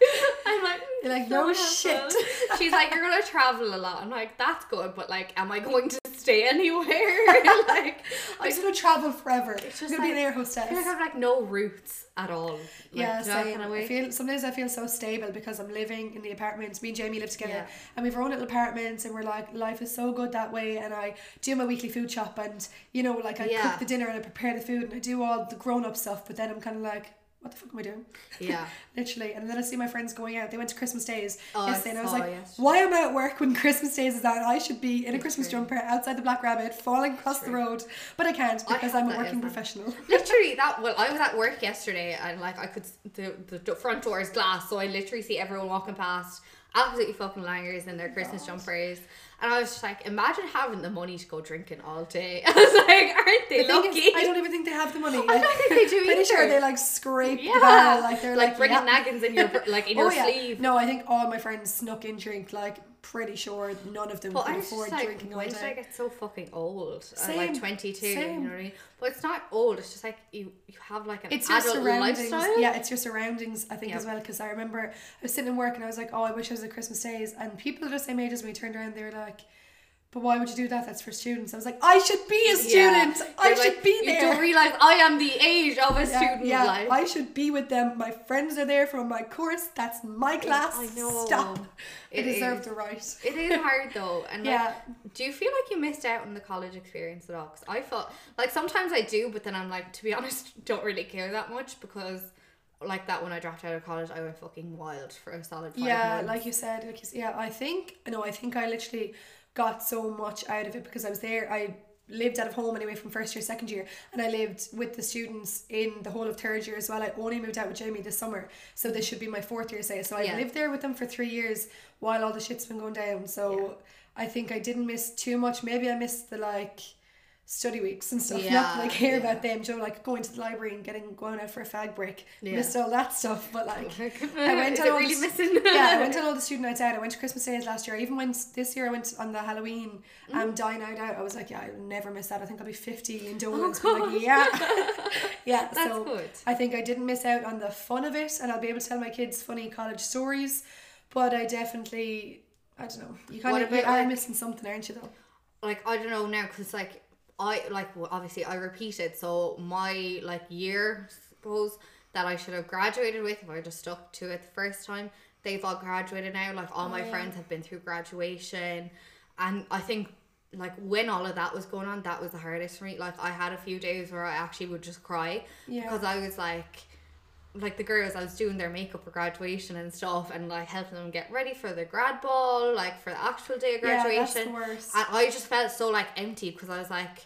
I'm like, mm, You're like, no shit. She's like, you're gonna travel a lot. I'm like, that's good, but like, am I going to stay anywhere? like, I'm just gonna travel forever. I'm just gonna be an like- air I hostess. feel like I have like no roots at all. Like, yeah, same. kind of I feel sometimes I feel so stable because I'm living in the apartments. Me and Jamie live together, Yeah. and we have our own little apartments, and we're like, life is so good that way. And I do my weekly food shop, and you know, like I Yeah. cook the dinner and I prepare the food, and I do all the grown up stuff. But then I'm kind of like, what the fuck am I doing? Yeah. Literally, and then I see my friends going out. They went to Christmas days Oh, yesterday, and I was like, yesterday. "Why am I at work when Christmas days is out? I should be in a Christmas True. jumper outside the Black Rabbit, falling across the road, but I can't because have I'm a working professional." literally that well i was at work yesterday and like i could the, the front door is glass so i literally see everyone walking past absolutely fucking langers in their christmas jumpers and i was just like imagine having the money to go drinking all day i was like aren't they The lucky is, I don't even think they have the money. I don't think they do Pretty sure either. they like scrape yeah the like they're like, like, bringing yeah. naggins in your like in Oh your yeah. sleeve No, I think all my friends snuck in drink. Like pretty sure none of them but could afford just like, drinking all day. why did I get so fucking old? Same, like 22, you same. know what I mean? But it's not old, it's just like you, you have like an It's your surroundings. lifestyle. Yeah, it's your surroundings. I think Yeah. as well because I remember I was sitting in work and I was like, oh, I wish I was at Christmas days, and people the same age as me turned around. They were like. But why would you do that? That's for students. I was like, I should be a student. I You're should like, be there. You don't realize I am the age of a yeah, student. yeah, like. I should be with them. My friends are there from my course. That's my class. I know. Stop. I deserve is. the right. It is hard though, and like, Yeah. do you feel like you missed out on the college experience at all? Because I felt like sometimes I do, but then I'm like, to be honest, don't really care that much because, like that when I dropped out of college, I went fucking wild for a solid five yeah, months. like you said, like you yeah, I think no, I think I literally got so much out of it because I was there. I lived out of home anyway from first year, second year, and I lived with the students in the whole of third year as well. I only moved out with Jamie this summer, so this should be my fourth year. Say so, I Yeah. lived there with them for three years while all the shit's been going down. So I think I didn't miss too much. Maybe I missed the like study weeks and stuff. Not Yeah, like hear yeah. about them, Joe, like going to the library and getting going out for a fag break. Yeah. Missed all that stuff, but like I went on all really the- missing? yeah, I went on all the student nights out. I went to Christmas days last year. I even went this year. I went on the Halloween Mm. um dine out out. I was like, yeah, I'll never miss that. I think I'll be fifty in Dublin. Oh, like, yeah, yeah. That's so good. I think I didn't miss out on the fun of it, and I'll be able to tell my kids funny college stories. But I definitely, I don't know. You kind of you about, are missing something, aren't you? Though. like I don't know now because like I like well, obviously I repeated so my like year suppose that I should have graduated with if I just stuck to it the first time they've all graduated now like all oh, my Oh, yeah. friends have been through graduation and I think like when all of that was going on that was the hardest for me like I had a few days where I actually would just cry Yeah. because I was like like the girls, I was doing their makeup for graduation and stuff, and like helping them get ready for the grad ball, like for the actual day of graduation. Yeah, that's the worst. And I just felt so like empty because I was like,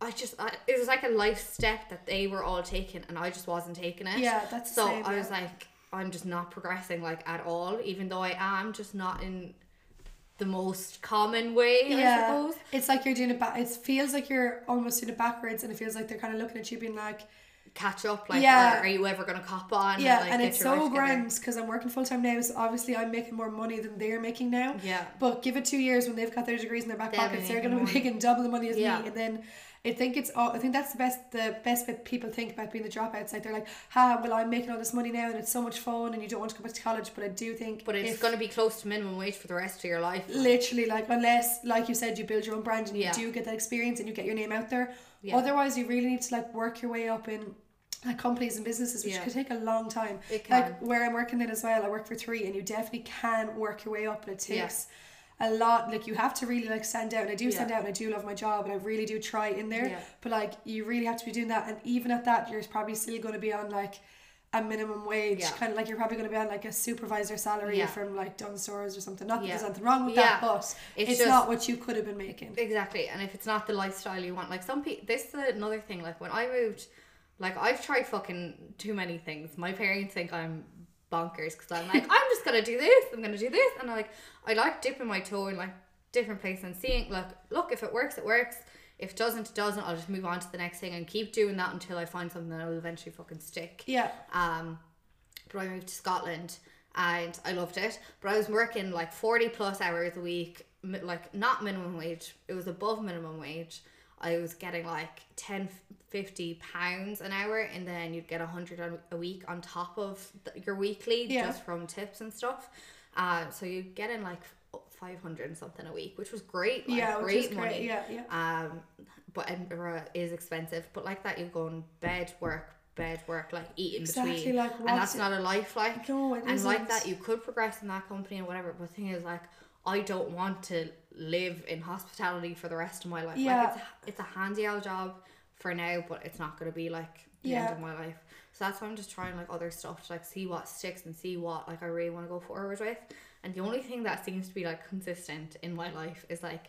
I just, I, it was like a life step that they were all taking, and I just wasn't taking it. Yeah, that's so. same, I was like, I'm just not progressing like at all, even though I am just not in the most common way. I yeah, suppose. it's like you're doing it back. It feels like you're almost doing it backwards, and it feels like they're kind of looking at you, being like, catch up? Like, Yeah. are you ever gonna cop on? Yeah, like, and it's so grand because I'm working full time now. So obviously, I'm making more money than they're making now. Yeah. But give it two years when they've got their degrees in their back They'll be pockets, they're going to be making double the money as Yeah. me. And then I think it's all. I think that's the best. The best bit people think about being the dropouts. Like they're like, "Ha, well, I'm making all this money now, and it's so much fun, and you don't want to go back to college." But I do think, But it's if- gonna be close to minimum wage for the rest of your life. literally like unless like you said you build your own brand and Yeah. you do get that experience and you get your name out there Yeah. otherwise you really need to like work your way up in like companies and businesses which Yeah. could take a long time It like where i'm working in as well i work for three and you definitely can work your way up and it takes a lot like you have to really like stand out and i do stand out and i do love my job and i really do try in there Yeah. but like you really have to be doing that and even at that you're probably still going to be on like a minimum wage Yeah. kind of like you're probably going to be on like a supervisor salary Yeah. from like Dunnes Stores or something not that Yeah. there's nothing wrong with Yeah. that but It's it's, just- not what you could have been making Exactly, and if it's not the lifestyle you want, like some people, this is another thing. Like when I moved, like I've tried fucking too many things. My parents think I'm bonkers because I'm like, I'm just gonna do this. I'm gonna do this, and I like I like dipping my toe in like different places and seeing like, look, if it works, it works. If it doesn't, it doesn't. I'll just move on to the next thing and keep doing that until I find something that will eventually fucking stick. yeah Um, but I moved to Scotland and I loved it. But I was working like 40 plus hours a week, like not minimum wage, it was above minimum wage. I was getting like 10, 50 pounds an hour, and then you'd get a 100 a- week on top of your weekly Yeah. just from tips and stuff. Uh, so you'd get in like 500 and something a week, which was great. Like, yeah great is great money. yeah yeah Um, but Edinburgh is expensive. But like that, you go on bed work, bed work, like eat in Exactly, between, like, and that's not a life. Like No, it and like isn't. that, you could progress in that company and whatever. But the thing is, like, I don't want to live in hospitality for the rest of my life. Yeah. Like, it's a, it's a handy old job for now, but it's not going to be like the Yeah. end of my life. So that's why I'm just trying like other stuff to like see what sticks and see what like I really want to go forward with. And the only thing that seems to be like consistent in my life is like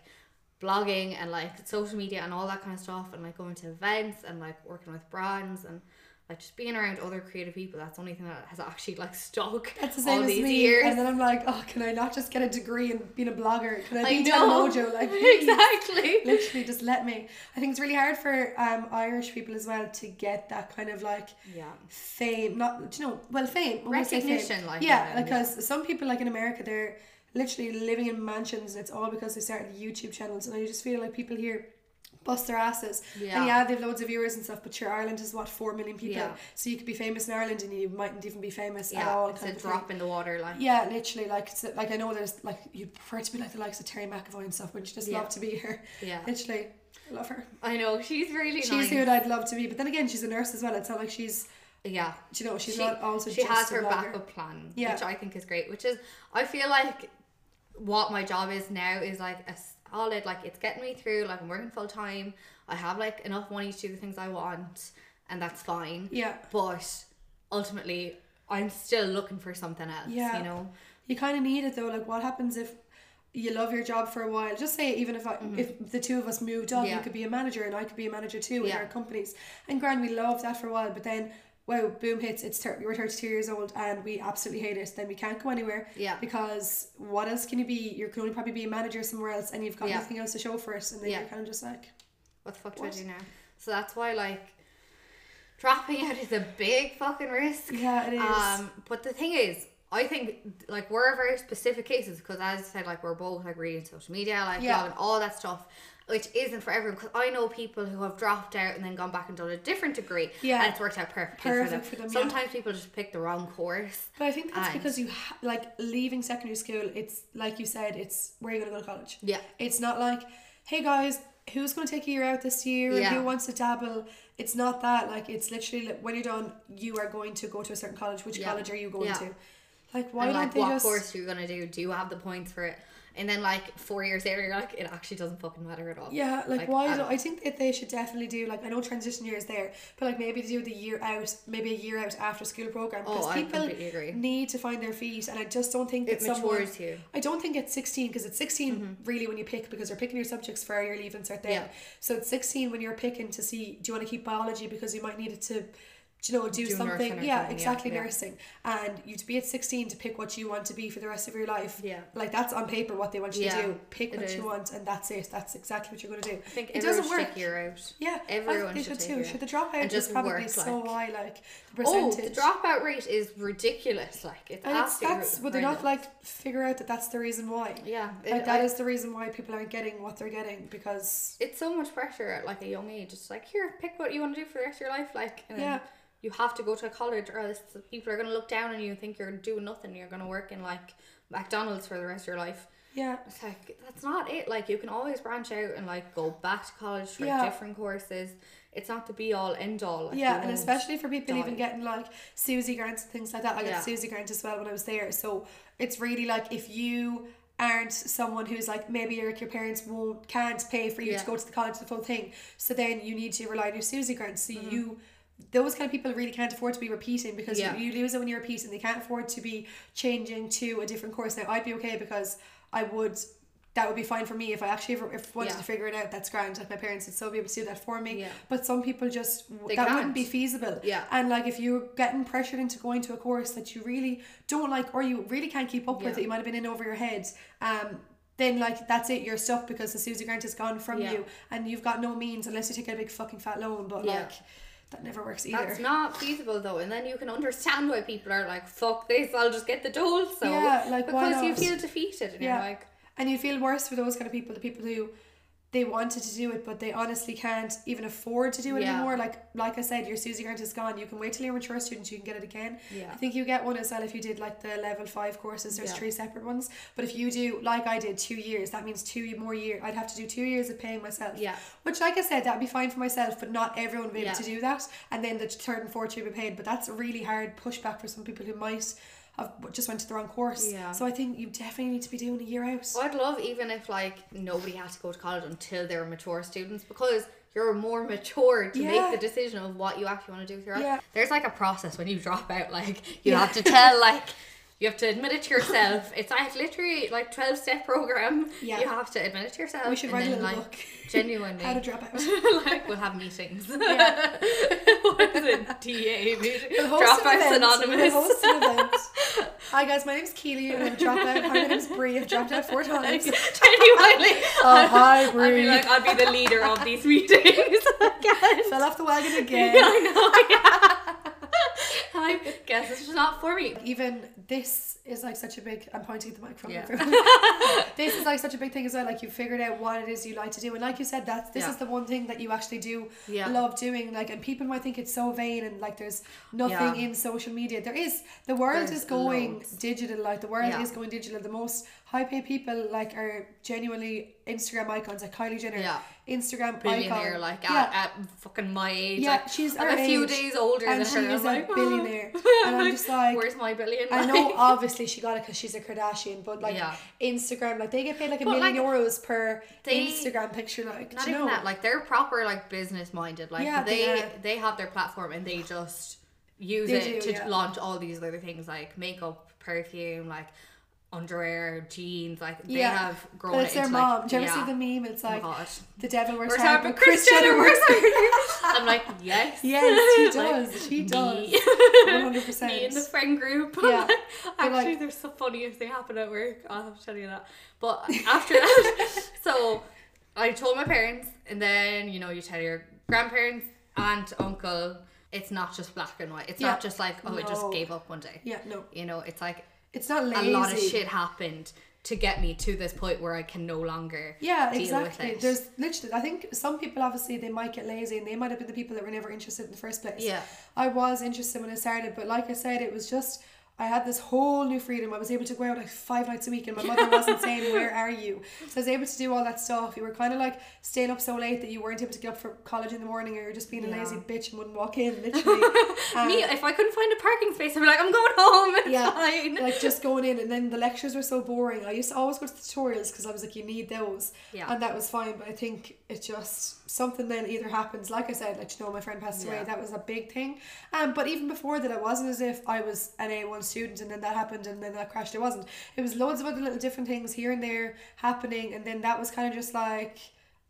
blogging and like social media and all that kind of stuff and like going to events and like working with brands and like just being around other creative people. That's the only thing that has actually like stuck That's the same all as these me. years. And then I'm like, oh, can I not just get a degree in being a blogger? Can I I be. Telemojo? Like, please. exactly. literally, just let me. I think it's really hard for um Irish people as well to get that kind of like Yeah. fame. Not you know, well, fame. say fame- Recognition, like, yeah, yeah, because some people like in America, they're literally living in mansions. And it's all because they started YouTube channels, and I just feel like people here. Bust their asses, Yeah. and yeah, they've loads of viewers and stuff. But sure, Ireland is what four million people, Yeah. so you could be famous in Ireland, and you mightn't even be famous at Yeah. all. It's a of thing. drop in the water, like Yeah, literally, like it's like I know there's like you'd prefer to be like the likes of Terrie McEvoy and stuff, but you just Yeah. love to be here. Yeah. literally, I love her. I know she's really She's nice. who I'd love to be, but then again, she's a nurse as well. It's not like she's, Yeah. do you know, she's she, not also she has her backup plan, Yeah. which I think is great. Which is, I feel like what my job is now is like a solid, like it's getting me through. Like I'm working full time. I have like enough money to do the things I want, and that's fine. Yeah, But ultimately, I'm still looking for something else. Yeah. You know. you kind of need it though. Like, what happens if you love your job for a while? Just say even if I, if the two of us moved on, Mm-hmm. Yeah. you could be a manager and I could be a manager too in Yeah. our companies. And grand, we loved that for a while, but then. Wow, boom hits, it's 30, we're 32 years old and we absolutely hate it. Then we can't go anywhere. Yeah. Because what else can you be? You can only probably be a manager somewhere else and you've got Yeah. nothing else to show for it. And then Yeah. you're kind of just like, What the fuck What? do I do now? So that's why like dropping out is a big fucking risk. Yeah, it is. Um, but the thing is, I think like we're very specific cases because as I said, like we're both like reading social media, like Yeah. blogging, all that stuff. Which isn't for everyone because I know people who have dropped out and then gone back and done a different degree, Yeah. and it's worked out perfectly Perfect for for them. them, yeah. Sometimes people just pick the wrong course. But I think that's because you ha- like leaving secondary school. It's like you said, it's where you're gonna go to college. Yeah. It's not like, hey guys, who's gonna take a year out this year? Yeah. Who wants to dabble? It's not that. Like it's literally like, when you're done, you are going to go to a certain college. Which Yeah. college are you going Yeah. to? Like why and don't like they what just? course you're gonna do? Do you have the points for it? And then like four years later, you're like, it actually doesn't fucking matter at all. Yeah, like, Like, why? I I think that they should definitely do like I know transition year is there, but like maybe do the year out, maybe a year out after school program because Oh, people need to find their feet, and I just don't think It that someone. matures you. I don't think it's 16 because it's 16 really when you pick because you're picking your subjects for your leave and start there. Mm-hmm. Yeah. So it's 16 when you're picking to see do you want to keep biology because you might need it to you know, do, Do something. Yeah, exactly, yeah. nursing. And you to be at 16 to pick what you want to be for the rest of your life. Yeah. Like that's on paper what they want you Yeah, to do. Pick what is. you want, and that's it. That's exactly what you're going to do. I think it doesn't should work. a out. Yeah, everyone I think should they should a too. Should the dropout And is just probably work, so like- high, like the Oh, the dropout rate is ridiculous. Like it's and it's that's would they not like figure out that that's the reason why? Yeah, it- Like that I- is the reason why people aren't getting what they're getting because it's so much pressure at like a young age. It's like here, pick what you want to do for the rest of your life. Like, and then Yeah. you have to go to college, or else people are gonna look down on you and think you're doing nothing. You're gonna work in like McDonald's for the rest of your life. yeah, It's like that's not it. Like you can always branch out and like go back to college for Yeah. different courses. It's not the be all end all. Like, yeah, and especially for people even getting like SUSI grants and things like that. I got Yeah. SUSI grant as well when I was there. So it's really like if you aren't someone who's like maybe your your parents won't can't pay for you Yeah. to go to the college the full thing. So then you need to rely on your SUSI grant. So Mm-hmm. you those kind of people really can't afford to be repeating because Yeah. you, you lose it when you're repeating. they can't afford to be changing to a different course. Now I'd be okay because I would that would be fine for me if I actually ever if wanted Yeah. to figure it out. That's grand. Like my parents would still be able to do that for me. Yeah. But some people just They that wouldn't can't. be feasible. Yeah. And like if you're getting pressured into going to a course that you really don't like or you really can't keep up with Yeah. that you might have been in over your head, um, then like that's it, you're stuck because the SUSI Grant is gone from Yeah. you and you've got no means unless you take a big fucking fat loan. But like that never works either. That's not feasible though, and then you can understand why people are like, "Fuck this! I'll just get the dole." So Yeah, like, because you feel defeated, and you're like, And you feel worse for those kind of people, the people who they wanted to do it but they honestly can't even afford to do it Yeah. anymore. Like like I said, your SUSI Grant is gone. You can wait till you're a mature student, you can get it again. Yeah. I think you get one as well if you did like the level five courses, there's Yeah. three separate ones. But if you do like I did two years, that means two more year I'd have to do two years of paying myself. Yeah. Which like I said, that'd be fine for myself, but not everyone would be able to do that. And then the third and fourth year would be paid. But that's a really hard pushback for some people who might have just went to the wrong course. Yeah. So I think you definitely need to be doing a year out. Well, I'd love even if like nobody had to go to college until they were mature students because you're more mature to Yeah. make the decision of what you actually want to do with your life. Yeah. There's like a process when you drop out. Like you Yeah. have to tell like. You have to admit it to yourself. It's like literally like twelve step program. Yeah. You have to admit it to yourself. We should write a then, little like, book. Genuinely. How to drop out. like we'll have meetings. Yeah. what is it? DA meeting. We'll Dropouts. Anonymous. We'll host an event. Hi guys, my name's Keely and I'm a dropout. Hi, my name's Brie. I've dropped out four times. Genuinely. Oh, hi, I'd be like, I'd be the leader of these meetings. Fell off the wagon again. I know. Yeah. I guess it's just not for me. Even this is like such a big. I'm pointing at the microphone. Yeah. everyone. this is like such a big thing as well. Like you figured out what it is you like to do, and like you said, that's this Yeah. is the one thing that you actually do Yeah. love doing. Like, and people might think it's so vain and like there's nothing in social media. There is. The world There's is going loads. digital. Like the world is going digital. The most high paid people like are genuinely Instagram icons, like Kylie Jenner. Yeah. Instagram Billionaire, icon. like yeah. at, at fucking my age. Yeah, like, she's I'm a few days older and than she her. is I'm a like, billionaire. And I'm just like, where's my billion? I know obviously she got it because she's a Kardashian, but like Yeah. Instagram, like they get paid like a But, million like, euros per they- Instagram picture. Like, Not do you even know? that. Like they're proper like business minded. Like Yeah, they they they, have their platform and they just use They it do, to launch all these other things like makeup, perfume, like underwear, jeans. Like they yeah, have grown but it it's their into, mom. like, Do you ever yeah. see the meme? It's Oh like god. the devil wears hard, but Kris Jenner wears. I'm like, yes. Yes, she Like, does. She does. One hundred percent. Me in the friend group. Yeah. Actually, like- there's the funniest thing happened at work. I'll have to tell you that. But after that, so I told my parents, and then you know you tell your grandparents, aunt, uncle. It's not just black and white. It's Yeah. not just like oh, I just gave up one day. Yeah, no, You know, it's like it's not lazy. a lot of shit happened to get me to this point where I can no longer Yeah, deal exactly. There's literally, I think some people obviously they might get lazy and they might have been the people that were never interested in the first place. Yeah. I was interested when I started, but like I said, it was just I had this whole new freedom. I was able to go out like five nights a week, and my mother wasn't saying, "Where are you?" So I was able to do all that stuff. You were kind of like staying up so late that you weren't able to get up for college in the morning, or you're just being a lazy bitch and wouldn't walk in. Literally, Um, me, if I couldn't find a parking space, I'd be like, I'm going home. It's yeah, fine. like just going in, and then the lectures were so boring. I used to always go to tutorials because I was like, you need those, Yeah. and that was fine. But I think it just something then either happens. Like I said, like you know, my friend passed away. Yeah. That was a big thing. Um, but even before that, it wasn't as if I was an A one student and then that happened and then that crashed. It wasn't. It was loads of other little different things here and there happening, and then that was kind of just like.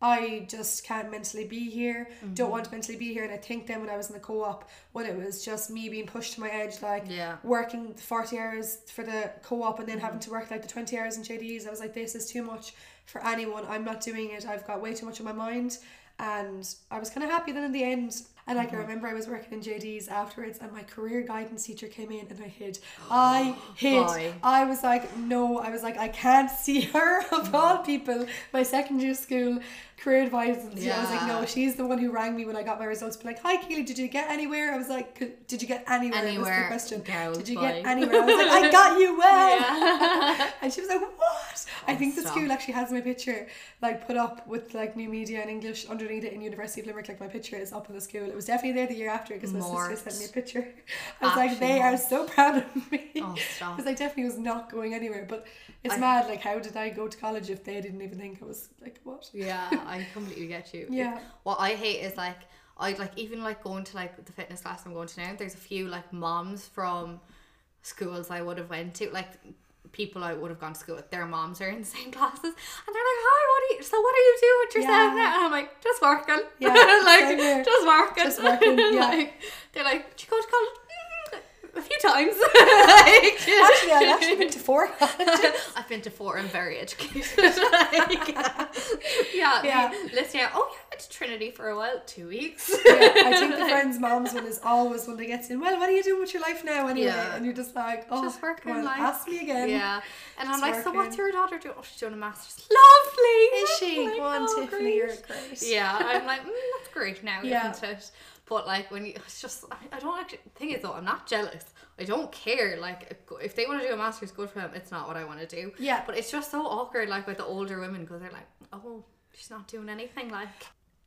I just can't mentally be here, don't want to mentally be here. And I think then when I was in the co op, when it was just me being pushed to my edge, like Yeah. working 40 hours for the co op and then having to work like the 20 hours in JDs, I was like, this is too much for anyone. I'm not doing it. I've got way too much on my mind. And I was kind of happy then in the end. And like I mm-hmm. remember I was working in JDs afterwards, and my career guidance teacher came in, and I hid. I hid. Boy. I was like, no. I was like, I can't see her of mm-hmm. all people. My secondary school career advisor. I was like, no. She's the one who rang me when I got my results. Be like, hi, Keely, did you get anywhere? I was like, did you get anywhere? was the Anywhere. question. Did you boy. get anywhere? I was like, I got you well. Yeah. And she was like, "What?" I think the school actually has my picture like put up with like new media and English underneath it in University of Limerick. Like my picture is up in the school. It was definitely there the year after because my sister sent me a picture. I was like, Actually they are so proud of me. Oh, stop. Because I definitely was not going anywhere. But it's I- mad. Like, how did I go to college if they didn't even think I was like what? Yeah, I completely get you. Yeah. What I hate is like I like even like going to like the fitness class I'm going to now. There's a few like moms from schools I would have went to like people I would have gone to school with. Their moms are in the same classes, and they're like, "Hi, what are you? So what are you doing with yourself Yeah. now?" And I'm like, "Just working." Yeah, like just working. Just working, yeah. like, they're like, "Did you go to college?" "Mm, A few times. Like- Actually, I've actually been to four. I've been to four. I'm very educated. Like, yeah, Yeah. yeah. Listening out. Oh, yeah, went to Trinity for a while. Two weeks. Yeah, I think the friends' moms one is always when they get in. Well, what are you doing with your life now anyway? Yeah. And you're just like, oh, Just working on, life. ask me again. Yeah, and I'm Just like, so what's your daughter doing? Oh, she's doing a master's. Lovely. Is she? Like, Go on, oh, Tiffany, great. you're great. Yeah, I'm like, mm, that's great now, Yeah. isn't it? But like when you, it's just, I, I don't actually. Thing is though, I'm not jealous. I don't care. Like if they want to do a master's, good for them. It's not what I want to do. Yeah. But it's just so awkward, like with the older women, because they're like, oh, she's not doing anything. Like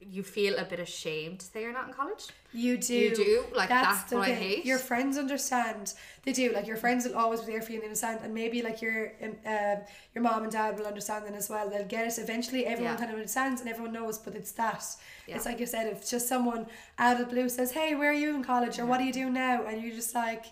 you feel a bit ashamed to say you're not in college. You do. You do? Like, that's what I hate. Your friends understand. They do. Like your friends will always be there for you and understand. And maybe like your um, uh, your mom and dad will understand then as well. They'll get it eventually. Everyone Yeah. kind of understands and everyone knows. But it's that. Yeah. It's like you said. If just someone out of the blue says, "Hey, where are you in college?" or "What are you doing now?" and you're just like.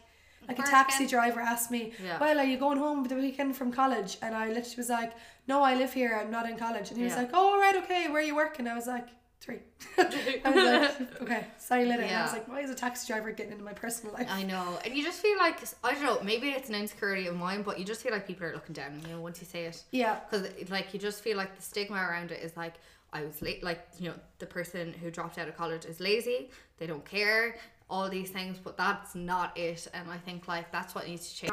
Like a taxi driver asked me, Yeah. "Well, are you going home for the weekend from college?" And I literally was like, "No, I live here. I'm not in college." And he was like, "Oh, all right, okay. Where are you working?" I was like, three. I was like, okay, sorry, later. And I was like, why is a taxi driver getting into my personal life? I know, and you just feel like I don't know. Maybe it's an insecurity of mine, but you just feel like people are looking down on you once you say it. yeah, because like you just feel like the stigma around it is like I was late like you know the person who dropped out of college is lazy they don't care all these things but that's not it and I think like that's what needs to change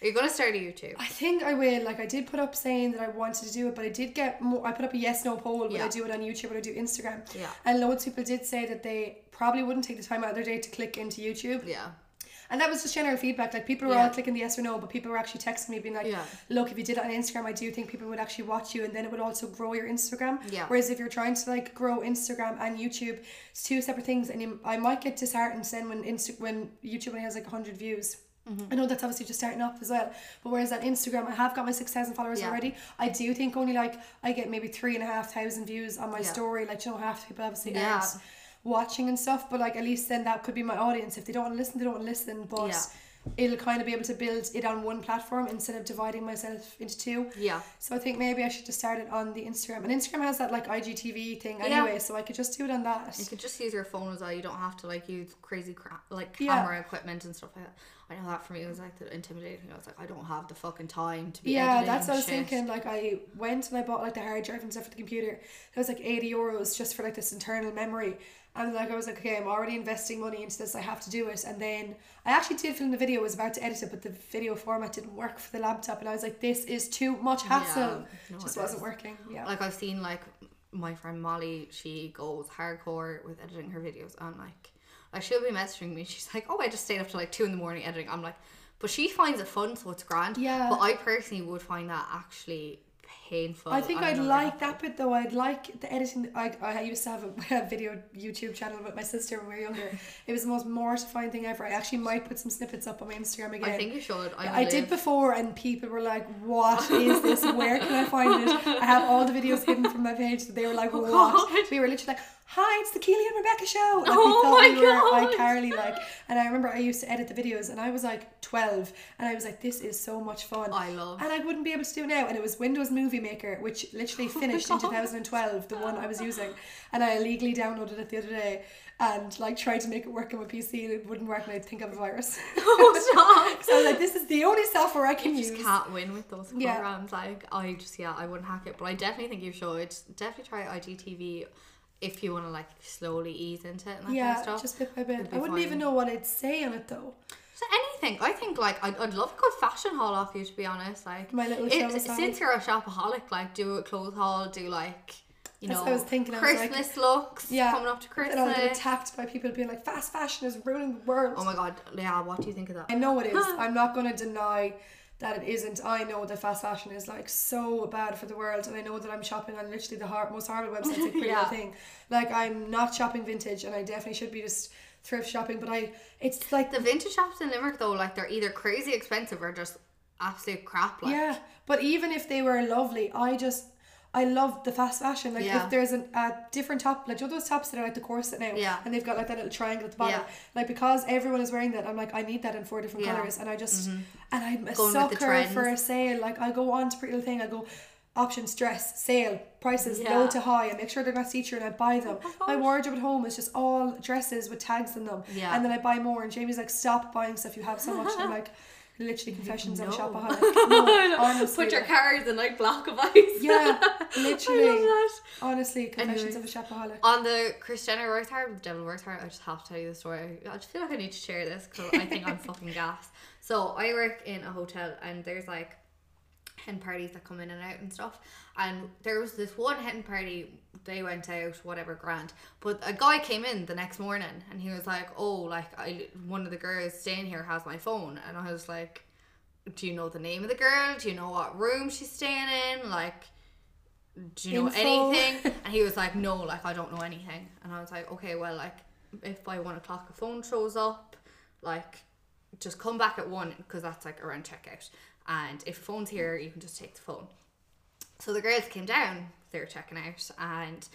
are you gonna start a YouTube I think I will. Like, I did put up saying that I wanted to do it, but I did get more. I put up a yes no poll. Would I do it on YouTube? Would I do Instagram? Yeah. And loads of people did say that they probably wouldn't take the time out of their day to click into YouTube. yeah And that was just general feedback. Like people were Yeah. all clicking the yes or no, but people were actually texting me being like, Yeah. "Look, if you did it on Instagram, I do think people would actually watch you, and then it would also grow your Instagram." Yeah. Whereas if you're trying to like grow Instagram and YouTube, it's two separate things, and you, I might get disheartened then when Insta when YouTube only has like hundred views. Mm-hmm. I know that's obviously just starting off as well, but whereas on Instagram I have got my six thousand followers Yeah. already. I do think only like I get maybe three and a half thousand views on my Yeah. story. Like you know, half the people obviously Yeah. aren't watching and stuff, but like at least then that could be my audience. If they don't want to listen, they don't want to listen. But Yeah. it'll kind of be able to build it on one platform instead of dividing myself into two. yeah So I think maybe I should just start it on the Instagram. And Instagram has that like IGTV thing Yeah. anyway, so I could just do it on that. you could just use your phone as well you don't have to like use crazy crap like Yeah. camera equipment and stuff like that I know that for me was like the intimidating I was like I don't have the fucking time to be Yeah, that's what I was shit. thinking. Like I went and I bought like the hard drive and stuff for the computer. It was like eighty euros just for like this internal memory. And like I was like, okay, I'm already investing money into this. I have to do it. And then I actually did film the video. I was about to edit it, but the video format didn't work for the laptop. And I was like, this is too much hassle. no, just wasn't is. working. Yeah. like I've seen like my friend Molly, she goes hardcore with editing her videos and like like she'll be messaging me, she's like, Oh, I just stayed up till like two in the morning editing. I'm like but she finds it fun so it's grand. Yeah. But I personally would find that actually painful. I think I'd like that bit though. I'd like the editing. I, I used to have a, a video YouTube channel with my sister when we were younger. It was the most mortifying thing ever. I actually might put some snippets up on my Instagram again. I think you should. I, I did before, and people were like, "What is this? Where can I find it?" I have all the videos hidden from my page. That they were like, oh, "What?" God. We were literally like, "Hi, it's the Keely and Rebecca show." Like, Oh my we were God. iCarly, like. And I remember I used to edit the videos, and I was like twelve, and I was like, "This is so much fun." I love. And I wouldn't be able to do it now. And it was Windows Movie Maker, which literally oh finished in 2012, the one I was using. And I illegally downloaded it the other day and like tried to make it work on my PC and it wouldn't work and I'd think of a virus. Oh, stop. so I was like, this is the only software I can You use. just can't win with those Yeah. programs. Like I just yeah, I wouldn't hack it, but I definitely think you should definitely try IGTV if you want to like slowly ease into it and that Yeah, kind of stuff. just bit by bit. I wouldn't even know what I'd say on it though. So anything, I think like I'd, I'd love a good fashion haul off you to be honest. Like My little since you're a shopaholic, like do a clothes haul, do like you That's know I was thinking, I was like- Christmas looks Yeah. coming up to And I'll get Christmas. attacked by people being like, fast fashion is ruining the world. Oh my god, yeah, what do you think of that? I know it is. I'm not going to deny that it isn't. I know that fast fashion is like so bad for the world, and I know that I'm shopping on literally the hard, most horrible websites, like Pretty Yeah. Thing. Like I'm not shopping vintage, and I definitely should be just thrift shopping. But I, it's like The vintage shops in Limerick though, like they're either crazy expensive or just absolute crap. Like yeah. But even if they were lovely, I just. I love the fast fashion. Like Yeah. if there's an, a different top, like you know those tops that are like the corset now, Yeah. and they've got like that little triangle at the bottom. Yeah. Like because everyone is wearing that, I'm like I need that in four different Yeah. Mm-hmm. colors, and I just and I'm a Going sucker for a sale. Like I go on to Pretty Little Thing, I go options, dress, sale, prices Yeah. low to high, and make sure they're not see through, and I buy them. Oh my wardrobe at home is just all dresses with tags in them, Yeah. and then I buy more. And Jamie's like, "Stop buying stuff. You have so much." And I'm like, literally confessions of a No. shopaholic. No, honestly, Put your like- cards in like block of ice. yeah, literally. Honestly, confessions Anyways. of a shopaholic. On the Kris Jenner works hard, the Devil works hard. I just have to tell you the story. I just feel like I need to share this because I think I'm fucking gas. So I work in a hotel and there's like hen parties that come in and out and stuff. And there was this one hen party. They went out, whatever, grand. But a guy came in the next morning and he was like, "Oh, like I one of the girls staying here has my phone," and I was like. Do you know the name of the girl? Do you know what room she's staying in? Like, do you know Info. anything? And he was like, no, like I don't know anything. And I was like, okay, well, like if by one o'clock a phone shows up, like just come back at one because that's like around checkout. And if phone's here, you can just take the phone. So the girls came down, they were checking out, and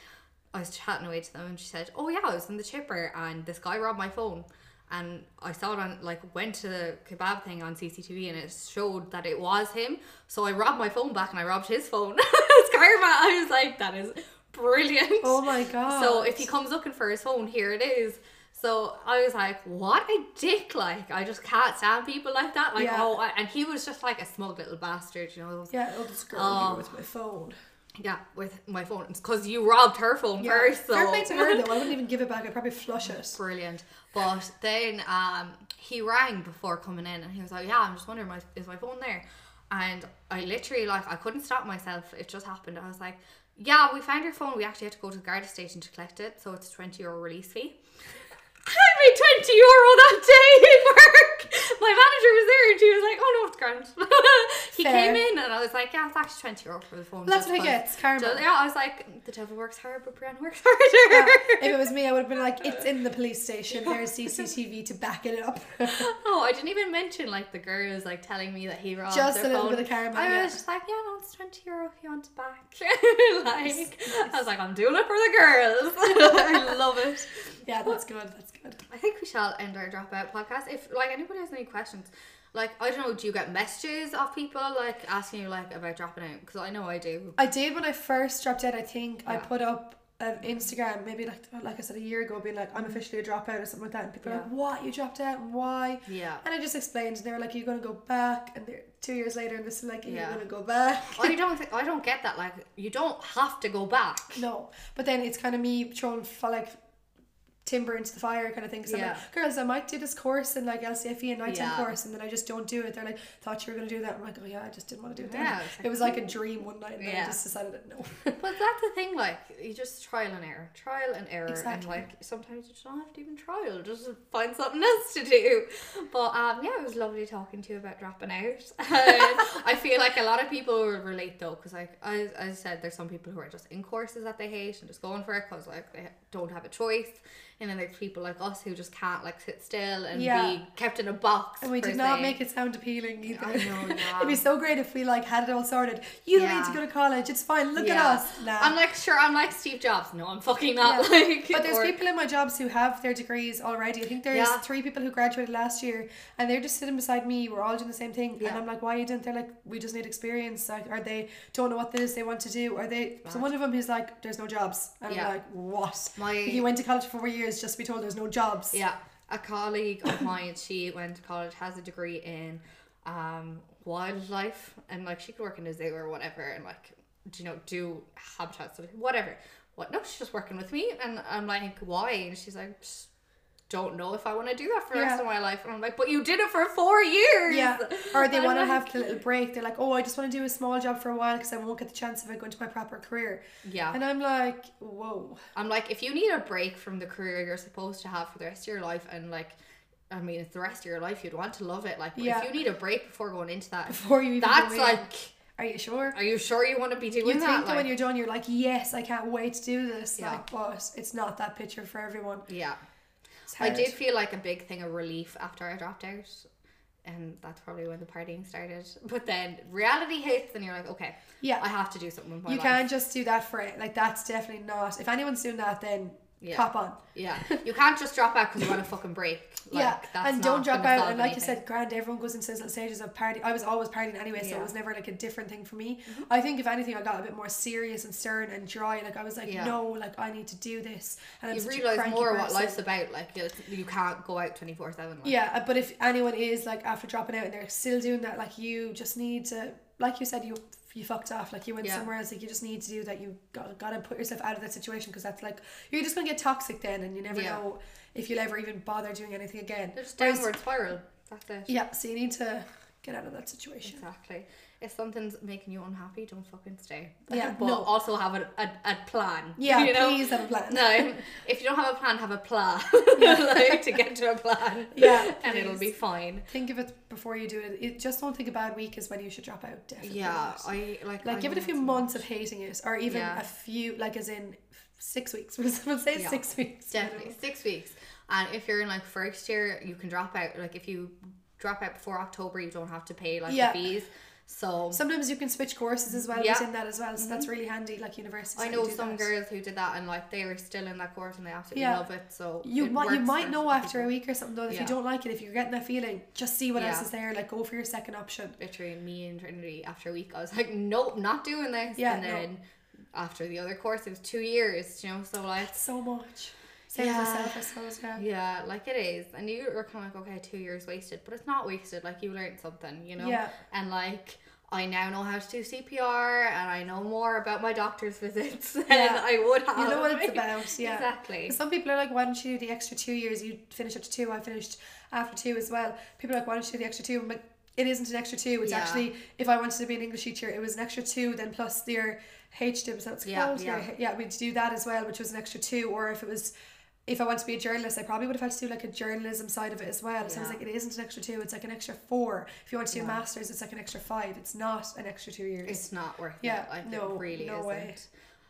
I was chatting away to them, and she said, "Oh yeah, I was in the chipper, and this guy robbed my phone." And I saw it on like went to the kebab thing on CCTV, and it showed that it was him. So I robbed my phone back, and I robbed his phone. it's karma. I was like, that is brilliant. Oh my god. So if he comes looking for his phone, here it is. So I was like, what a dick! Like I just can't stand people like that. Like Yeah. oh, I, and he was just like a smug little bastard, you know. yeah, oh, this girl here with my phone. yeah, with my phone. Because you robbed her phone Yeah, first. So fair play to her though. I wouldn't even give it back. I'd probably flush it. brilliant. But then um, he rang before coming in, and he was like, "Yeah, I'm just wondering, my, is my phone there?" And I literally like I couldn't stop myself. It just happened. I was like, "Yeah, we found your phone. We actually had to go to the guard station to collect it, so it's a twenty euro release fee." I made 20 euro that day in work. My manager was there and she was like, oh no, it's grand. he Fair. came in and I was like, yeah, it's actually 20 euro for the phone. That's what he 'cause- gets, karma. yeah, I was like, the devil works hard, but Brian works harder. if it was me, I would have been like, it's in the police station. There's CCTV to back it up. oh, I didn't even mention like the girls like telling me that he robbed Just their a little phone. bit of karma, I yeah. was just like, yeah, no, it's 20 euro if you want it back. like, I was like, I'm doing it for the girls. I love it. yeah, that's good. That's good. I think we shall end our dropout podcast. If like anybody has any questions, like I don't know, do you get messages of people like asking you like about dropping out? Because I know I do. I did when I first dropped out. I think I put up an Instagram, maybe like like I said a year ago, being like, I'm officially a dropout or something like that. And people are like, what? You dropped out? Why? Yeah. And I just explained. And they were like, you're going to go back. And they're two years later, and this is like, you're Yeah. going to go back. I don't think I don't get that. Like you don't have to go back. No, but then it's kind of me throwing f- like timber into the fire kind of thing. So I'm like, girls, I might do this course in like LCFE and nighttime Yeah. course, and then I just don't do it. They're like, thought you were gonna do that. I'm like, oh yeah, I just didn't want to do it. Yeah, it was like a dream one night, and then I just decided that no. But that's the thing, like you just trial and error, trial and error, and like sometimes you just don't have to even trial, just find something else to do. But um, yeah, it was lovely talking to you about dropping out. I feel like a lot of people will relate though, because like as, as I said, there's some people who are just in courses that they hate and just going for it because like they don't have a choice and then there's people like us who just can't like sit still and Yeah. be kept in a box. And we did not make it sound appealing either. I know, yeah. It'd be so great if we like had it all sorted. You don't need to go to college. It's fine. Look Yeah. at us. Nah. I'm like sure I'm like Steve Jobs. No, I'm fucking not. Yeah. Like, But there's or- people in my jobs who have their degrees already. I think there's Yeah. three people who graduated last year, and they're just sitting beside me. We're all doing the same thing, and I'm like, "Why you didn't?" They're like, "We just need experience." Like, or they don't know what this they want to do, Are they. So one of them is like, "There's no jobs," and Yeah. I'm like, "What?" My- he went to college for four years just to be told there's no jobs. Yeah, a colleague of mine, she went to college, has a degree in um wildlife, and like she could work in a zoo or whatever, and like do you know do habitat stuff, whatever. What? No, she's just working with me, and I'm like, why? And she's like. "Just Don't know if I want to do that for the rest of my life, and I'm like, but you did it for four years. Yeah, or they want to like- have the little break. They're like, "Oh, I just want to do a small job for a while because I won't get the chance if I go into my proper career." Yeah. and I'm like, "Whoa." I'm like, if you need a break from the career you're supposed to have for the rest of your life, and like, I mean, it's the rest of your life, you'd want to love it. Like, Yeah. if you need a break before going into that, Before you even that's like, Are you sure? are you sure you want to be doing You that? think that Like, when you're done, you're like, yes, I can't wait to do this. Yeah. Like, but it's not that picture for everyone. yeah, I did feel like a big thing of relief after I dropped out, and that's probably when the partying started. But then reality hits, and you're like, okay, Yeah. I have to do something with my You life. can't just do that for it. Like, that's definitely not. If anyone's doing that, then Yeah. cop on. Yeah, you can't just drop out because you want a fucking break. Like, yeah, that's and don't drop out. And like you said, grand, everyone goes into those stages of party. I was always partying anyway, so Yeah. Mm-hmm. it was never like a different thing for me. I think if anything, I got a bit more serious and stern and dry. Like I was like, Yeah. no, like I need to do this. And I'm you realize more what life's about. Like you, can't go out twenty four seven. Yeah, but if anyone is like after dropping out and they're still doing that, like you just need to, like you said, you you fucked off, like you went Yeah. somewhere else. Like you just need to do that. You got gotta put yourself out of that situation because that's like you're just gonna get toxic then, and you never Yeah. know if you'll ever even bother doing anything again. There's downward spiral. That's it. Yeah, so you need to get out of that situation. Exactly. If something's making you unhappy, don't fucking stay. Yeah, but no. also have a, a, a plan. Yeah, you know? please have a plan. No, if you don't have a plan, have a plan. like to get to a plan. Yeah, and it'll be fine. Think of it before you do it. it. Just don't think a bad week is when you should drop out. Definitely. Yeah. I like. like I give it a few months not. of hating it, or even Yeah. a few, like as in six weeks. We'll say Yeah. six weeks. Definitely six weeks. And if you're in like first year, you can drop out. Like if you drop out before October, you don't have to pay like Yeah. the fees. So Sometimes you can switch courses as well Yeah. within that as well, so that's mm-hmm. really handy. Like universities, I know some that. girls who did that and like they were still in that course and they absolutely Yeah. love it. So You might you might know after a week or something though. If Yeah. you don't like it, if you're getting that feeling, just see what else is there. Like go for your second option. literally me and Trinity after a week I was like nope not doing this Yeah, and no. then after the other course it was two years you know so like So much. Same Yeah. as myself, I suppose. Yeah. yeah like it is and you were kind of like okay two years wasted but it's not wasted like you learned something you know Yeah. and like I now know how to do CPR and I know more about my doctor's visits than Yeah. I would have You know what it's about, yeah. exactly Some people are like, why don't you do the extra two years? You finish up to two. I finished after two as well. People are like, why don't you do the extra two? I'm like, it isn't an extra two. It's Yeah. actually, if I wanted to be an English teacher, it was an extra two, then plus HDip, that's Yeah, called. yeah. Your- yeah, we'd do that as well, which was an extra two. Or if it was, if I want to be a journalist, I probably would have had to do like a journalism side of it as well. So I was like, it isn't an extra two, it's like an extra four. If you want to do Yeah. a master's, it's like an extra five. It's not an extra two years. it's not worth Yeah, it like no, it really no isn't way.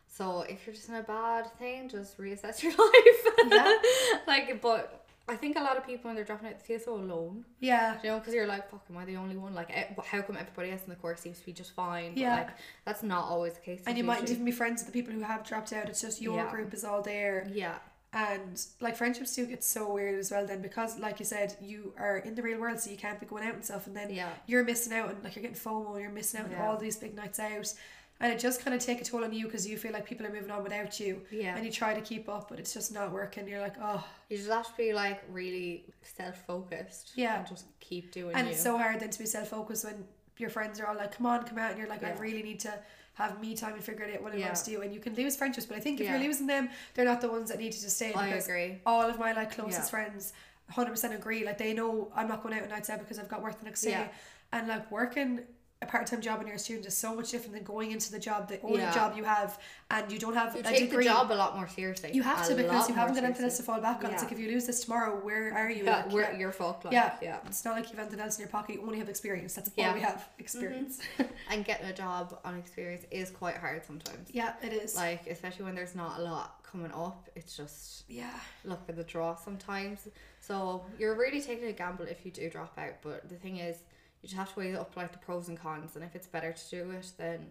so if you're just in a bad thing just reassess your life Yeah. like but I think a lot of people when they're dropping out they feel so alone yeah. you know because you're like fuck am I the only one like eh, how come everybody else in the course seems to be just fine but Yeah. like that's not always the case And you mightn't even be friends with the people who have dropped out. It's just your Yeah. group is all there. yeah And like friendships do get so weird as well then because like you said, you are in the real world so you can't be going out and stuff and then Yeah. you're missing out and like you're getting FOMO, you're missing out on all these big nights out. And it just kind of take a toll on you because you feel like people are moving on without you. Yeah. And you try to keep up, but it's just not working. You're like, oh. you just have to be like really self-focused Yeah. and just keep doing And you it's so hard then to be self focused when your friends are all like, come on, come out. And you're like, I really need to have me time and figure it out what I Yeah. want to do. And you can lose friendships. But I think if Yeah. you're losing them, they're not the ones that need to just stay. I agree. All of my like closest friends 100% agree. Like they know I'm not going out on nights out because I've got work the next day. And like working a part-time job when you're a student is so much different than going into the job, the only Yeah. job you have, and you don't have You a take degree. the job a lot more seriously. you have A to because you haven't got anything else to fall back on. It's like if you lose this tomorrow, where are you? Yeah, Like, you're fucked. Like, yeah, yeah. It's not like you've anything else in your pocket. You only have experience. That's Yeah. all we have. Mm-hmm. Experience. And getting a job on experience is quite hard sometimes. yeah, it is. Like, especially when there's not a lot coming up, it's just yeah. luck of the draw sometimes. So you're really taking a gamble if you do drop out. But the thing is, you just have to weigh up like the pros and cons. And if it's better to do it, then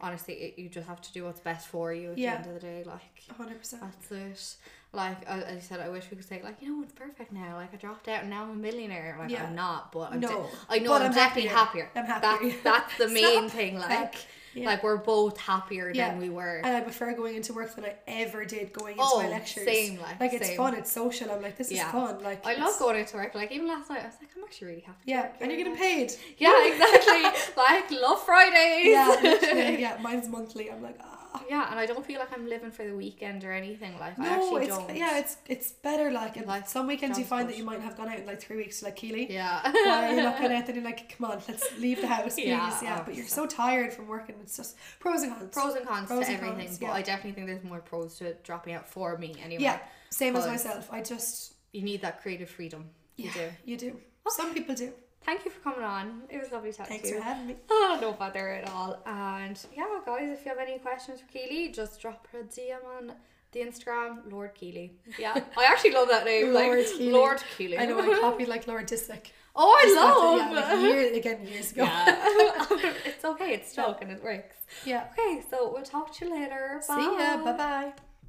honestly, it, you just have to do what's best for you at Yeah. the end of the day. Like, hundred percent. that's it. Like uh, as I said, I wish we could say like you know it's perfect now. Like I dropped out and now I'm a millionaire. Like Yeah. I'm not, but I'm No, de- I know I'm, I'm definitely happier. happier. I'm happier. That's that's the main thing. Like heck, yeah. like we're both happier Yeah. than we were. And I prefer going into work than I ever did going into Oh, my lectures. same, like, like it's same. fun, it's social. I'm like, this Yeah. is fun. Like I love going into work. Like even last night, I was like, I'm actually really happy. Yeah, and you're getting paid. Yeah, exactly. like love Fridays. Yeah, yeah. Mine's monthly. I'm like, ah. Yeah, and I don't feel like I'm living for the weekend or anything. Like I actually it's don't. yeah, it's it's better. Like, and Like, some weekends you find good. that you might have gone out in like three weeks, like Keely. yeah. Why you're not going out, then you're like, come on, let's leave the house, please. Yeah, Yeah, but you're so tired from working. It's just pros and cons. pros and cons Pros to and everything, cons, but yeah. I definitely think there's more pros to dropping out for me anyway. Yeah, same as myself. I just You need that creative freedom. You yeah, do. you do. Some people do. Thank you for coming on. It was lovely chatting Thanks to you. for having me. Oh, no bother at all. And yeah, guys, if you have any questions for Keely, just drop her a DM on the Instagram, Lord Keely. Yeah, I actually love that name. Lord like, Keely. Lord Keely. I know I copied like Lord Disick. Oh, I Just love. after- yeah, like year, again years ago. Yeah. it's okay. It's stuck and it works. yeah. Okay, so we'll talk to you later. Bye. See ya. Bye bye.